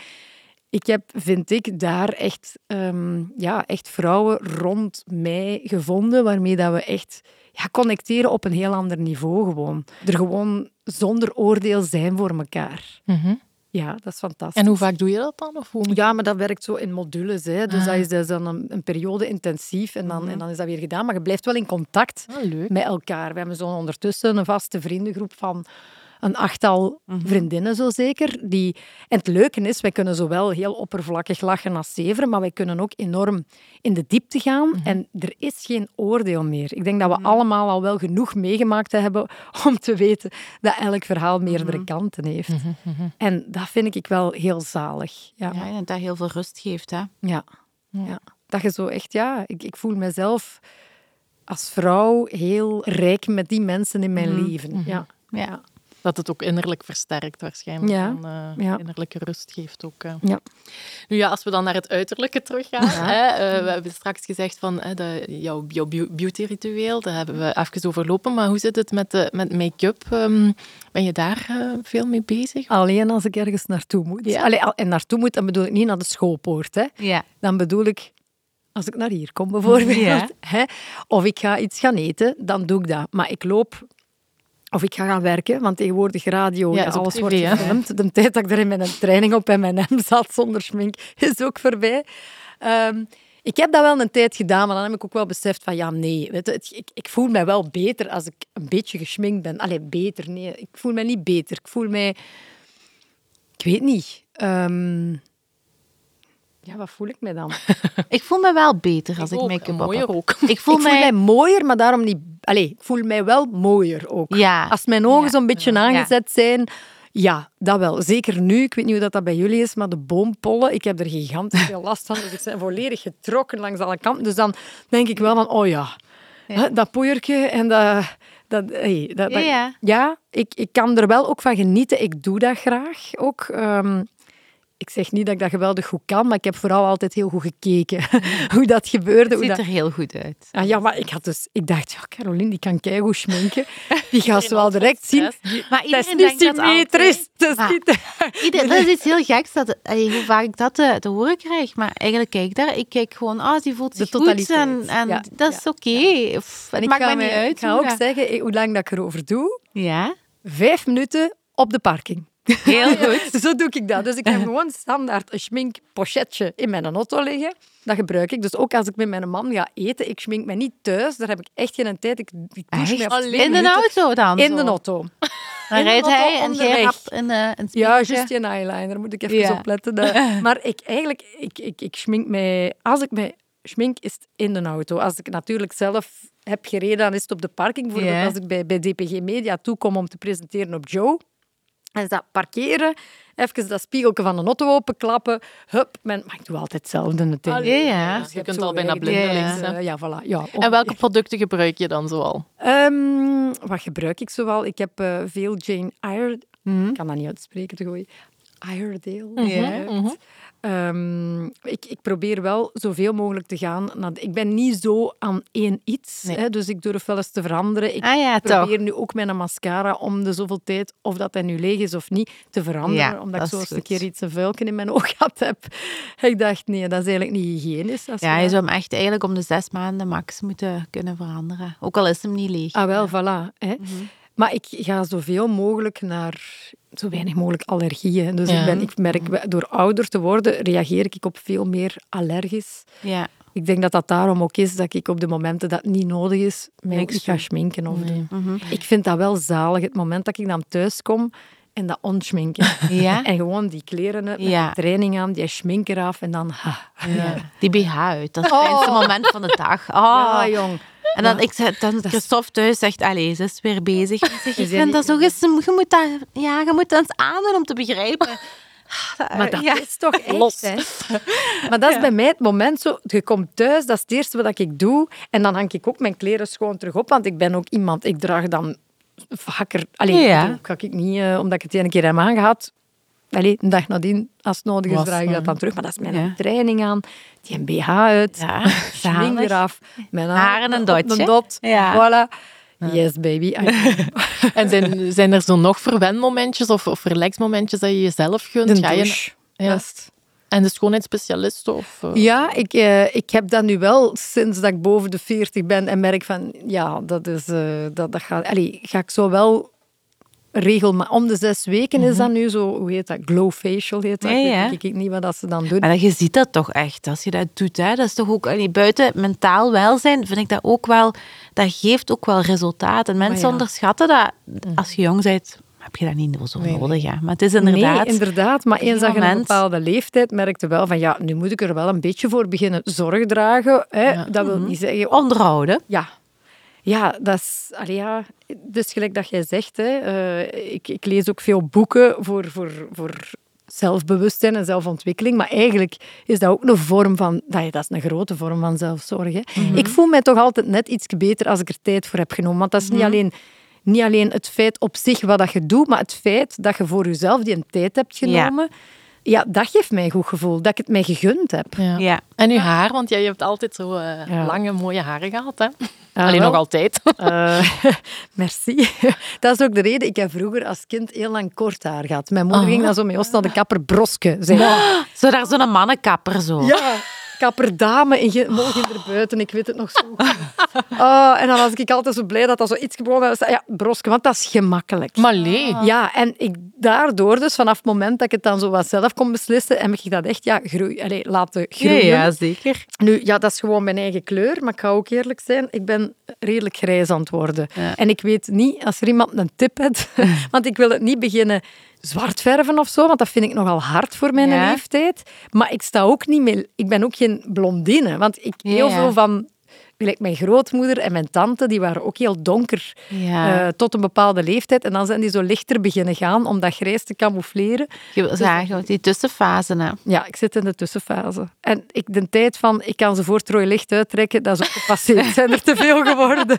Ik heb, vind ik, daar echt, ehm, ja, echt vrouwen rond mij gevonden waarmee dat we echt ja, connecteren op een heel ander niveau gewoon. Er gewoon zonder oordeel zijn voor elkaar. Mhm. Ja, dat is fantastisch. En hoe vaak doe je dat dan? Of hoe Ja, maar dat werkt zo in modules. Hè. Dus Ah. dat is dan een, een periode intensief en dan, en dan is dat weer gedaan. Maar je blijft wel in contact Ah, met elkaar. We hebben zo ondertussen een vaste vriendengroep van een achttal Mhm. vriendinnen zo zeker. Die... En het leuke is, wij kunnen zowel heel oppervlakkig lachen als zeveren, maar wij kunnen ook enorm in de diepte gaan. Mhm. En er is geen oordeel meer. Ik denk dat we allemaal al wel genoeg meegemaakt hebben om te weten dat elk verhaal meerdere Mhm. kanten heeft. En dat vind ik wel heel zalig. Ja. Ja, en dat heel veel rust geeft, hè. Ja. ja. Dat je zo echt, ja, ik, ik voel mezelf als vrouw heel rijk met die mensen in mijn leven. Ja. Ja. Dat het ook innerlijk versterkt waarschijnlijk. Ja, En, eh, ja. innerlijke rust geeft ook. eh. Ja. Nu ja, als we dan naar het uiterlijke teruggaan. Hè, eh, we hebben straks gezegd van de, jouw, jouw beau- beauty-ritueel, daar hebben we even overlopen. Maar hoe zit het met, de, met make-up? Ehm, ben je daar veel mee bezig? Alleen als ik ergens naartoe moet. Ja. Allee, en naartoe moet, dan bedoel ik niet naar de schoolpoort. Hè. Ja. Dan bedoel ik, als ik naar hier kom bijvoorbeeld, Ja. hè, of ik ga iets gaan eten, dan doe ik dat. Maar ik loop... Of ik ga gaan werken, want tegenwoordig radio, Ja, alles tv, wordt hè? gefilmd. De tijd dat ik er in mijn training op en mijn hem zat zonder schmink, is ook voorbij. Ehm, ik heb dat wel een tijd gedaan, maar dan heb ik ook wel beseft van ja, nee. Weet je, ik, ik voel mij wel beter als ik een beetje geschminkt ben. Allee, beter, nee. Ik voel mij niet beter. Ik voel mij... Ik weet niet. Ehm, ja, wat voel ik mij dan? Ik voel me wel beter als ik, ook, make-up en op mooier heb. ook. Ik voel, ik voel mij mooier, maar daarom niet... Allee, ik voel mij wel mooier ook. Ja. Als mijn ogen zo'n beetje aangezet zijn... Ja, dat wel. Zeker nu. Ik weet niet hoe dat, dat bij jullie is, maar de boompollen, ik heb er gigantisch veel last van. Dus ik ben volledig getrokken langs alle kanten. Dus dan denk ik wel van, oh ja, dat poeiertje en dat... dat, hey, dat, dat- Ja, ja. ja, ik, ik kan er wel ook van genieten. Ik doe dat graag ook. Ehm, ik zeg niet dat ik dat geweldig goed kan, maar ik heb vooral altijd heel goed gekeken hoe dat gebeurde. Het Hoe ziet dat... er heel goed uit. Ah, ja, maar ik, had dus, ik dacht, ja, Caroline, die kan keigoed schminken. Die gaat ze wel direct zien. Maar Dat is iedereen niet denkt dat symmetrisch. Dat is Maar- niet... Ieder, dat is iets heel geks, dat, allee, hoe vaak ik dat te, te horen krijg. Maar eigenlijk kijk ik daar, ik kijk gewoon, ah, die voelt De zich goed totaliteit. en, en Ja, dat is ja, oké. Of, En Het ik maakt mij niet uit. Ik ga ook dat- zeggen eh, hoe lang dat ik erover doe. Ja, Vijf minuten op de parking. Heel goed. Zo doe ik dat. Dus ik heb gewoon standaard een schminkpochetje in mijn auto liggen. Dat gebruik ik. Dus ook als ik met mijn man ga eten, ik schmink me niet thuis. Daar heb ik echt geen tijd. Ik, me op Alleen In de auto dan? In zo? de auto. Dan in de rijdt hij en jij een, eh, een Ja, juist je eyeliner. Moet ik even Ja. opletten. Maar ik, eigenlijk, ik, ik, ik schmink mij... Als ik mij schmink, is het in de auto. Als ik natuurlijk zelf heb gereden, dan is het op de parking. Bijvoorbeeld als ik bij, bij DPG Media toekom om te presenteren op Joe. En is dat parkeren, even dat spiegeltje van de auto openklappen. Hup, mijn, maar ik doe altijd hetzelfde natuurlijk. Ja, ja. Dus Je kunt al bijna blindelings. Eh, Ja, voilà. Ja, En welke producten gebruik je dan zoal? Ehm, wat gebruik ik zoal? Ik heb eh, veel Jane Eyre... Mhm. Ik kan dat niet uitspreken, te gooien. Iredale. Ja. gebruikt. Ehm, ik, ik probeer wel zoveel mogelijk te gaan. Naar ik ben niet zo aan één iets, Nee. hè, dus ik durf wel eens te veranderen. Ik Ah ja, toch. probeer nu ook mijn mascara om de zoveel tijd, of dat hij nu leeg is of niet, te veranderen. Ja, omdat dat ik zo eens een keer iets een vuilken in mijn oog gehad heb. Ik dacht, nee, dat is eigenlijk niet hygiënisch. Als Ja, je zou hem echt eigenlijk om de zes maanden max moeten kunnen veranderen. Ook al is hem niet leeg. Ah, wel, voilà. Hè. Maar ik ga zoveel mogelijk naar zo weinig mogelijk allergieën. Dus Ja. ik, ben, ik merk, door ouder te worden, reageer ik op veel meer allergisch. Ja. Ik denk dat dat daarom ook is dat ik op de momenten dat het niet nodig is, mij ga schminken of doen. Mhm. Ik vind dat wel zalig, het moment dat ik dan thuis kom en dat onschminken. Ja? En gewoon die kleren uit, met Ja. training aan, die schmink eraf en dan... Ha. ja. Die BH uit. Dat is het fijnste moment van de dag. Oh. Ja, jong. En dan, ik, dan Christophe thuis zegt, allee, ze is weer bezig. Ik zeg, ik zijn vind dat zo je moet dat, ja, je moet dat eens aandoen om te begrijpen. Maar dat ja. is toch echt, Los. hè? Maar dat is bij mij het moment zo... Je komt thuis, dat is het eerste wat ik doe. En dan hang ik ook mijn kleren schoon terug op. Want ik ben ook iemand... Ik draag dan vaker... Allee, Ja. ga ik niet... eh, omdat ik het ene keer heb aangehad... Allee, een dag nadien, als het nodig is, draag ik dat dan terug. Maar dat is mijn Ja. training aan. Die een BH uit. Ja, Schmink eraf. Mijn Haren een op dotje. dot. Ja. Voilà. Yes, baby. En zijn, zijn er zo nog verwenmomentjes of, of relaxmomentjes dat je jezelf gunt? De Ga je, douche. Ja. En de schoonheidsspecialist? Of, eh, Ja, ik, eh, ik heb dat nu wel sinds dat ik boven de 40 ben en merk van, ja, dat is, eh, dat, dat gaat, allee, ga ik zo wel regelmatig, om de zes weken is dat nu zo, hoe heet dat, glow facial heet dat, Ja, ik weet niet wat dat ze dan doen. Maar je ziet dat toch echt, als je dat doet. Hè? Dat is toch ook, allee, buiten mentaal welzijn, vind ik dat ook wel, dat geeft ook wel resultaat. En mensen ja. onderschatten dat als je jong bent. Heb je dat niet zo Nee, nodig. Hè. Maar het is inderdaad... Nee, inderdaad. Maar eens dat je een bepaalde leeftijd merkte wel van ja, nu moet ik er wel een beetje voor beginnen zorg dragen. Hè. Ja. Dat wil Mhm. niet zeggen... Onderhouden. Ja. Ja, dat is... Allee, ja, dus gelijk dat jij zegt, hè, eh, ik, ik lees ook veel boeken voor, voor, voor zelfbewustzijn en zelfontwikkeling. Maar eigenlijk is dat ook een vorm van... Dat is een grote vorm van zelfzorg. Hè. Ik voel mij toch altijd net iets beter als ik er tijd voor heb genomen. Want dat is niet alleen... Niet alleen het feit op zich wat dat je doet, maar het feit dat je voor jezelf die een tijd hebt genomen. Ja, dat geeft mij een goed gevoel. Dat ik het mij gegund heb. Ja. Ja. En uw haar, want jij hebt altijd zo eh, Ja. lange, mooie haren gehad. Hè? Alleen wel. nog altijd. Eh, merci. Dat is ook de reden. Ik heb vroeger als kind heel lang kort haar gehad. Mijn moeder Ah. ging dan zo met ons naar de kapper Broske. Zei, Zo daar zo'n mannenkapper zo. Ja, kapperdame in Ge- Molgen er buiten. Ik weet het nog zo. goed. Oh, en dan was ik altijd zo blij dat dat zo iets gewoon was. Ja, Broske, want dat is gemakkelijk. Maar nee. Ja, en ik, daardoor dus, vanaf het moment dat ik het dan zo wat zelf kon beslissen, heb ik dat echt ja, groei, allee, laten Ja, groeien. ja, zeker. Nu, ja, dat is gewoon mijn eigen kleur, maar ik ga ook eerlijk zijn, ik ben redelijk grijs aan het worden. Ja. En ik weet niet, als er iemand een tip heeft, want ik wil het niet beginnen zwart verven of zo, want dat vind ik nogal hard voor mijn Ja. leeftijd. Maar ik sta ook niet meer, ik ben ook geen blondine, want ik heel veel van... Gelijk mijn grootmoeder en mijn tante, die waren ook heel donker Ja. eh, tot een bepaalde leeftijd. En dan zijn die zo lichter beginnen gaan om dat grijs te camoufleren. Je wil zeggen, die tussenfase. Hè. Ja, ik zit in de tussenfase. En ik, de tijd van, ik kan ze voor het licht uittrekken, dat is ook gepasseerd. zijn er te veel geworden.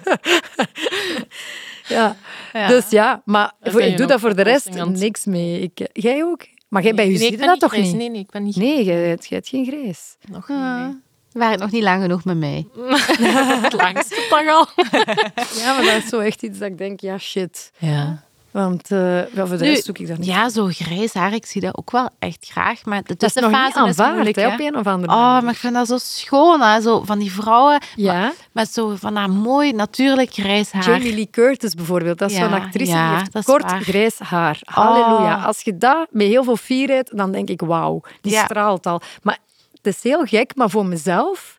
Ja. Ja. Dus ja, maar voor, ik doe dat voor de rest niks mee. Ik, jij ook? Maar jij bij je Nee, je dat toch grijs. niet? Nee, nee, ik ben niet Nee, jij, jij hebt geen grijs. Nog Ah. niet. Waren nog niet lang genoeg met mij. Het langste toch al. Ja, maar dat is zo echt iets dat ik denk, ja, shit. Ja. Want eh, voor de Nu, rest zoek ik dat niet. Ja, zo grijs haar, ik zie dat ook wel echt graag. Maar de dat is nog niet tussenfase is aanvaard, moeilijk, hè, hè. op een of andere Oh, manier. maar ik vind dat zo schoon, hè. Zo van die vrouwen Ja, met zo van dat mooi, natuurlijk grijs haar. Jamie Lee Curtis bijvoorbeeld, dat is Ja, zo'n actrice ja, die heeft kort waar. grijs haar. Halleluja. Oh. Als je dat met heel veel fierheid, dan denk ik wauw, die Ja. straalt al. Maar het is heel gek, maar voor mezelf...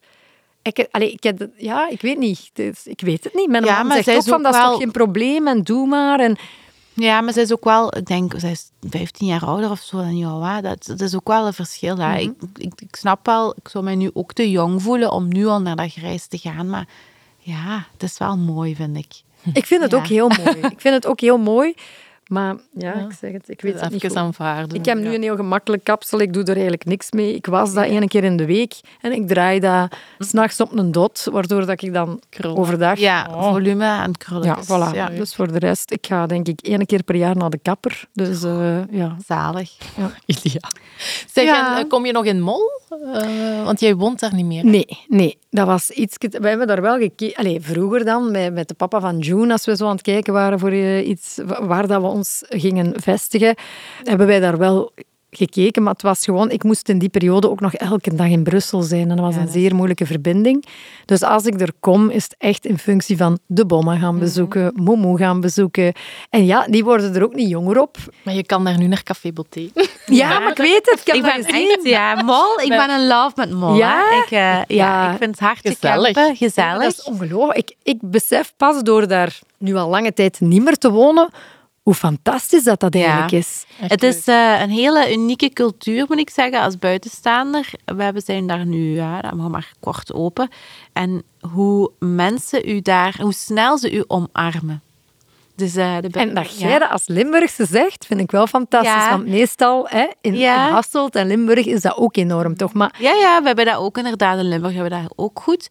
Ik, allee, ik, heb, het- ja, ik weet niet. Het ik weet het niet. Mijn Ja, man zegt zij ook van, dat is wel- toch geen probleem en doe maar. En, Ja, maar zij is ook wel, ik denk, zij is 15 jaar ouder of zo dan jou. Hè. Dat, dat is ook wel een verschil. Mhm. ik, ik, ik snap wel, ik zou mij nu ook te jong voelen om nu al naar dat grijs te gaan. Maar ja, het is wel mooi, vind ik. ik vind het Ja. ook heel mooi. Ik vind het ook heel mooi. Maar ja, ik zeg het, ik weet het niet Even goed. aanvaarden. Ik heb nu een heel gemakkelijk kapsel. Ik doe er eigenlijk niks mee. Ik was dat één keer in de week. En ik draai dat s'nachts op een dot, waardoor dat ik dan overdag... Ja, Oh. volume en krullen. Ja, voilà. Ja, Dus voor de rest, ik ga denk ik één keer per jaar naar de kapper. Dus eh, ja. zalig. Zeg, Ja. en, eh, kom je nog in Mol? Eh, want jij woont daar niet meer. Nee, nee. Dat was iets... We hebben daar wel gekeken... Allee, vroeger dan, met, met de papa van June, als we zo aan het kijken waren voor iets wa- waar dat we ons gingen vestigen, hebben wij daar wel gekeken, maar het was gewoon... Ik moest in die periode ook nog elke dag in Brussel zijn en dat was een zeer moeilijke verbinding. Dus als ik er kom, is het echt in functie van de bommen gaan bezoeken, Momo gaan bezoeken. En ja, die worden er ook niet jonger op. Maar je kan daar nu naar Café Beauté. Ja, maar ik weet het. Ik heb Ik ben echt, ja, mol. Ik ben in love met mol. Ja? Ik, eh, ja, Ja. ik vind het hard te Gezellig. gezellig. dat is ongelooflijk. Ik, ik besef pas door daar nu al lange tijd niet meer te wonen, hoe fantastisch dat dat Ja. eigenlijk is. Echt Het is eh, een hele unieke cultuur, moet ik zeggen, als buitenstaander. We hebben- zijn daar nu ja, dan nog maar kort open. En hoe mensen u daar, hoe snel ze u omarmen. Dus, eh, de, En dat jij ja. dat als Limburgse zegt, vind ik wel fantastisch. Ja. Want meestal hè, in, Ja. in Hasselt en Limburg is dat ook enorm, toch? Maar Ja, ja, we hebben dat ook inderdaad. In Limburg hebben we dat ook goed.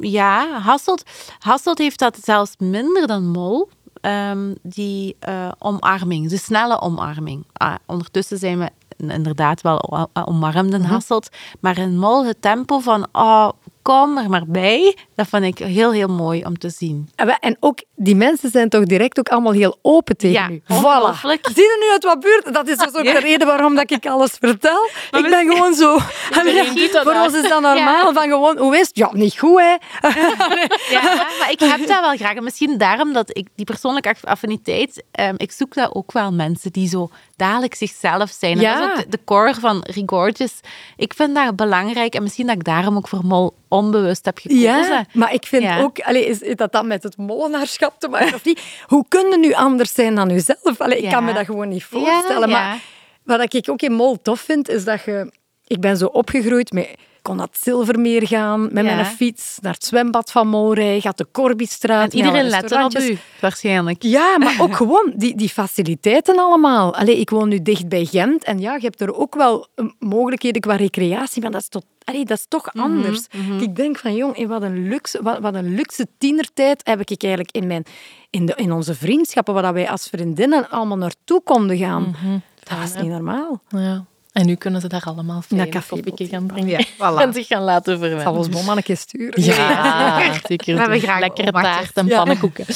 Ja, Hasselt, Hasselt heeft dat zelfs minder dan Mol. Ehm, die eh, omarming, de snelle omarming. Ah, ondertussen zijn we inderdaad wel omarmd in Hasselt. Maar in Mol het tempo van, oh, kom er maar bij. Dat vond ik heel, heel mooi om te zien. En ook, die mensen zijn toch direct ook allemaal heel open tegen Ja, u. ongelooflijk. Zie je nu uit wat buurt? Dat is dus ook Ja. de reden waarom dat ik alles vertel. ik ben gewoon zo... Voor ons is dat normaal. Van gewoon, hoe is het? Ja, niet goed, hè? Ja, maar ik heb dat wel graag. En misschien daarom dat ik die persoonlijke aff- affiniteit, ehm, ik zoek daar ook wel mensen die zo dadelijk zichzelf zijn. Ja. dat is ook de, core van Rigorges. Ik vind dat belangrijk en misschien dat ik daarom ook voor Mol onbewust hebt gekozen. Ja, maar ik vind Ja. ook, allee, is, dat dan met het molenaarschap te maken of niet? Hoe kun je nu anders zijn dan jezelf? Allee, ik Ja. kan me dat gewoon niet voorstellen. Maar wat ik ook in Mol tof vind, is dat je... Ik ben zo opgegroeid met... Ik kon naar het Zilvermeer gaan met Ja. mijn fiets, naar het zwembad van Molrij, gaat de Corbystraat. En iedereen let er op u, waarschijnlijk. Ja, maar ook gewoon die, die faciliteiten allemaal. Allee, ik woon nu dicht bij Gent en ja, je hebt er ook wel eh, mogelijkheden qua recreatie, maar dat is, tot, allee, dat is toch anders. Ik denk van, jong, wat een luxe, wat, wat een luxe tienertijd heb ik eigenlijk in, mijn, in, de, in onze vriendschappen, waar wij als vriendinnen allemaal naartoe konden gaan. Dat was niet normaal. Ja. En nu kunnen ze daar allemaal Naar fijne café koffieken gaan drinken. Ja, voilà. En zich gaan laten Ik zal verwennen. ons sturen. Ja, zeker. We hebben graag Lekkere taart en Ja. pannenkoeken.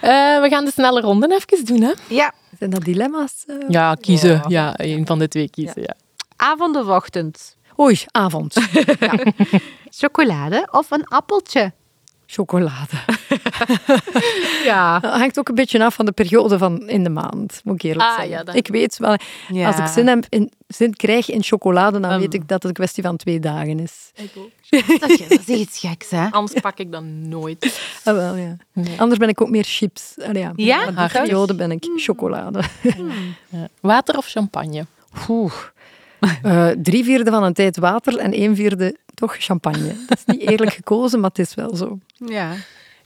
Eh, we gaan de snelle ronde even doen. Hè? Ja, Zijn dat dilemma's? eh? Ja, kiezen. Ja, een van de twee kiezen. Ja. avond of ochtend? Oei, avond. Chocolade of een appeltje? Chocolade. Ja. Dat hangt ook een beetje af van de periode van in de maand, moet ik eerlijk Ah, zeggen. ja, dat- Ik weet wel, Ja. als ik zin, heb in, zin krijg in chocolade, dan Um. weet ik dat het een kwestie van twee dagen is. Dat is, dat is iets geks, hè? Anders pak ik dan nooit. Ah, wel, ja. Nee. Anders ben ik ook meer chips. Allee, ja. Periode ben ik chocolade. Ja. Water of champagne? Oeh. Eh, drie vierde van een tijd water en één vierde toch champagne. Dat is niet eerlijk gekozen, maar het is wel zo. Ja.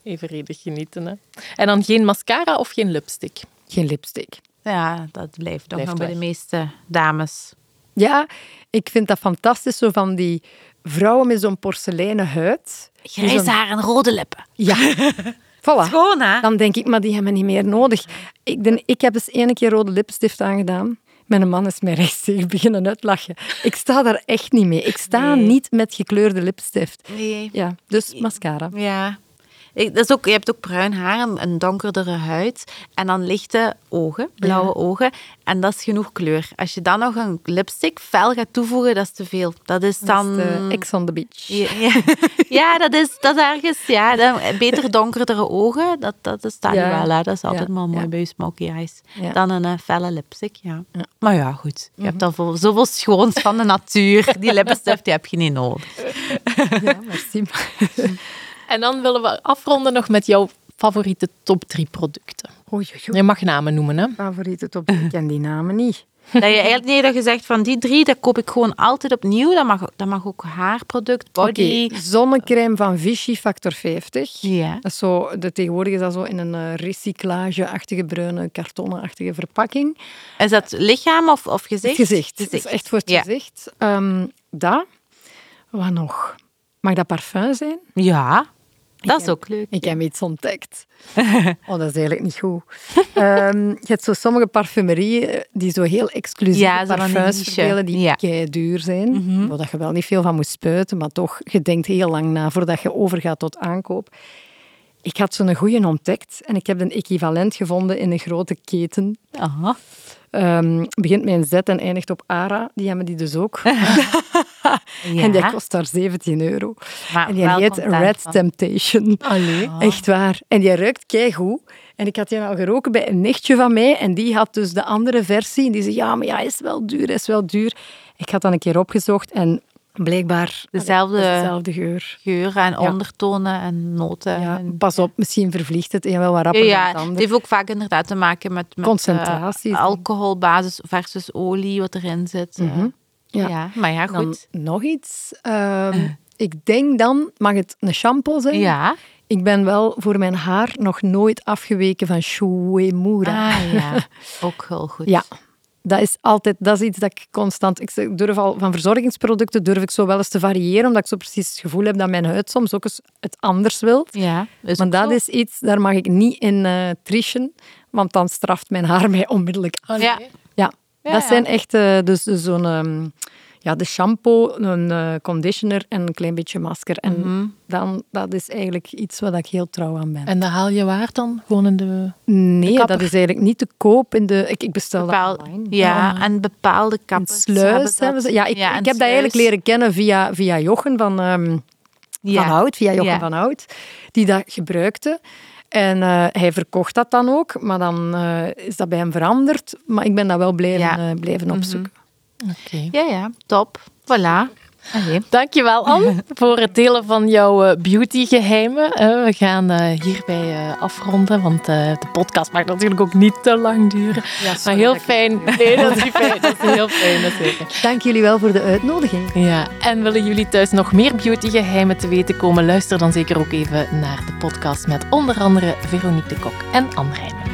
Evenredig genieten. Hè. En dan geen mascara of geen lipstick? Geen lipstick. Ja, dat blijft toch Blijft nog bij de meeste dames. Ja, ik vind dat fantastisch, zo van die vrouwen met zo'n porseleinen huid. Die Grijs haar en rode lippen. Ja, voilà. Schoon, hè? Dan denk ik, maar die hebben niet meer nodig. Ik, denk, ik heb eens één keer rode lipstift aangedaan. Mijn man is mij rechtstreeks beginnen uitlachen. Ik sta daar echt niet mee. Ik sta Nee. niet met gekleurde lipstift. Nee. Ja, dus mascara. Ja. Dat is ook, je hebt ook bruin haar, en een donkerdere huid en dan lichte ogen, blauwe ogen. En dat is genoeg kleur. Als je dan nog een lipstick fel gaat toevoegen, dat is te veel. Dat is dan... Ex on the beach. Ja, ja. Ja, dat is, dat is ergens... Ja, dan, beter donkerdere ogen, dat, dat is dan wel. Hè. Dat is altijd maar mooi bij je smoky eyes. Dan een eh, felle lipstick, ja. Maar ja, goed. Je hebt al vol- zoveel schoons van de natuur. Die lippenstift die heb je niet nodig. Ja, merci. En dan willen we afronden nog met jouw favoriete top 3 producten. Oei, oei, oei. Je mag namen noemen, hè? Favoriete top. Ik ken die namen niet. Dat je eigenlijk nee, dat je zegt van die drie, dat koop ik gewoon altijd opnieuw. Dat mag, dat mag ook haarproduct, body. Oké, zonnecrème van Vichy Factor 50. Ja. Dat is zo, de, tegenwoordig is dat zo in een eh, recyclage-achtige, bruine, kartonnen-achtige verpakking. Is dat lichaam of, of gezicht? Het gezicht. Dat is echt voor het Ja. gezicht. Ehm dat. Wat nog? Mag dat parfum zijn? Ja, dat is ook leuk. Ik heb iets ontdekt. Oh, dat is eigenlijk niet goed. Ehm, je hebt zo sommige parfumerieën die zo heel exclusieve Ja, parfums verdelen die Ja. duur zijn. Waar je wel niet veel van moet spuiten, maar toch, je denkt heel lang na voordat je overgaat tot aankoop. Ik had zo'n goeie ontdekt en ik heb een equivalent gevonden in een grote keten. Aha. Ehm, begint met een Z en eindigt op ARA. Die hebben die dus ook. Ja. En die kost daar 17 euro. Maar en die heet Red van. Temptation. Allee. Echt waar. En die ruikt keigoed. En ik had die al geroken bij een nichtje van mij. En die had dus de andere versie. En die zei, ja, maar ja, is wel duur, is wel duur. Ik had dan een keer opgezocht en blijkbaar... Dezelfde- dezelfde geur. Geuren en Ja. ondertonen en noten. Ja, en- pas op, misschien vervliegt het en wel wat rapper Ja, dan het heeft ook vaak inderdaad te maken met, met Concentratie. eh, alcoholbasis versus olie wat erin zit. eh. Mhm. Ja. ja. maar ja, Dan goed. nog iets. Ehm, ik denk dan, mag het een shampoo zijn? Ja. Ik ben wel voor mijn haar nog nooit afgeweken van Shuemura. Ah ja, ook heel goed. Ja, dat is altijd dat is iets dat ik constant. Ik durf al van verzorgingsproducten durf ik zo wel eens te variëren, omdat ik zo precies het gevoel heb dat mijn huid soms ook eens het anders wil. Ja, is Maar dat zo. is iets, daar mag ik niet in trischen, want dan straft mijn haar mij onmiddellijk af. Ja. Ja, Ja, dat ja. zijn echt eh, dus, dus zo'n ehm, ja, de shampoo, een eh, conditioner en een klein beetje masker. En Mhm. dan, dat is eigenlijk iets waar ik heel trouw aan ben. En daar haal je waar dan? Gewoon in de... nee, dat is eigenlijk niet te koop in de. Ik, ik bestel Bepaal- dat online. ja, en bepaalde In kappers Sluis hebben ze. Ja, ik, Ja, ik heb dat eigenlijk leren kennen via, via Jochen van, ehm, Ja. van Hout, via Jochen Ja. van Hout, die dat gebruikte. En eh, hij verkocht dat dan ook, maar dan eh, is dat bij hem veranderd. Maar ik ben dat wel blijven, Ja. Mhm. eh, blijven opzoeken. Oké. Ja, ja, top. Voilà. Allee. Dankjewel, Anne, voor het delen van jouw eh, beautygeheimen. Eh, we gaan eh, hierbij eh, afronden, want de podcast mag natuurlijk ook niet te lang duren. maar heel fijn. Nee, dat is niet fijn. Dat is heel fijn. Dat fijn. Dank jullie wel voor de uitnodiging. Ja, en willen jullie thuis nog meer beautygeheimen te weten komen? Luister dan zeker ook even naar de podcast met onder andere Veronique de Kok en Anne Rijmen.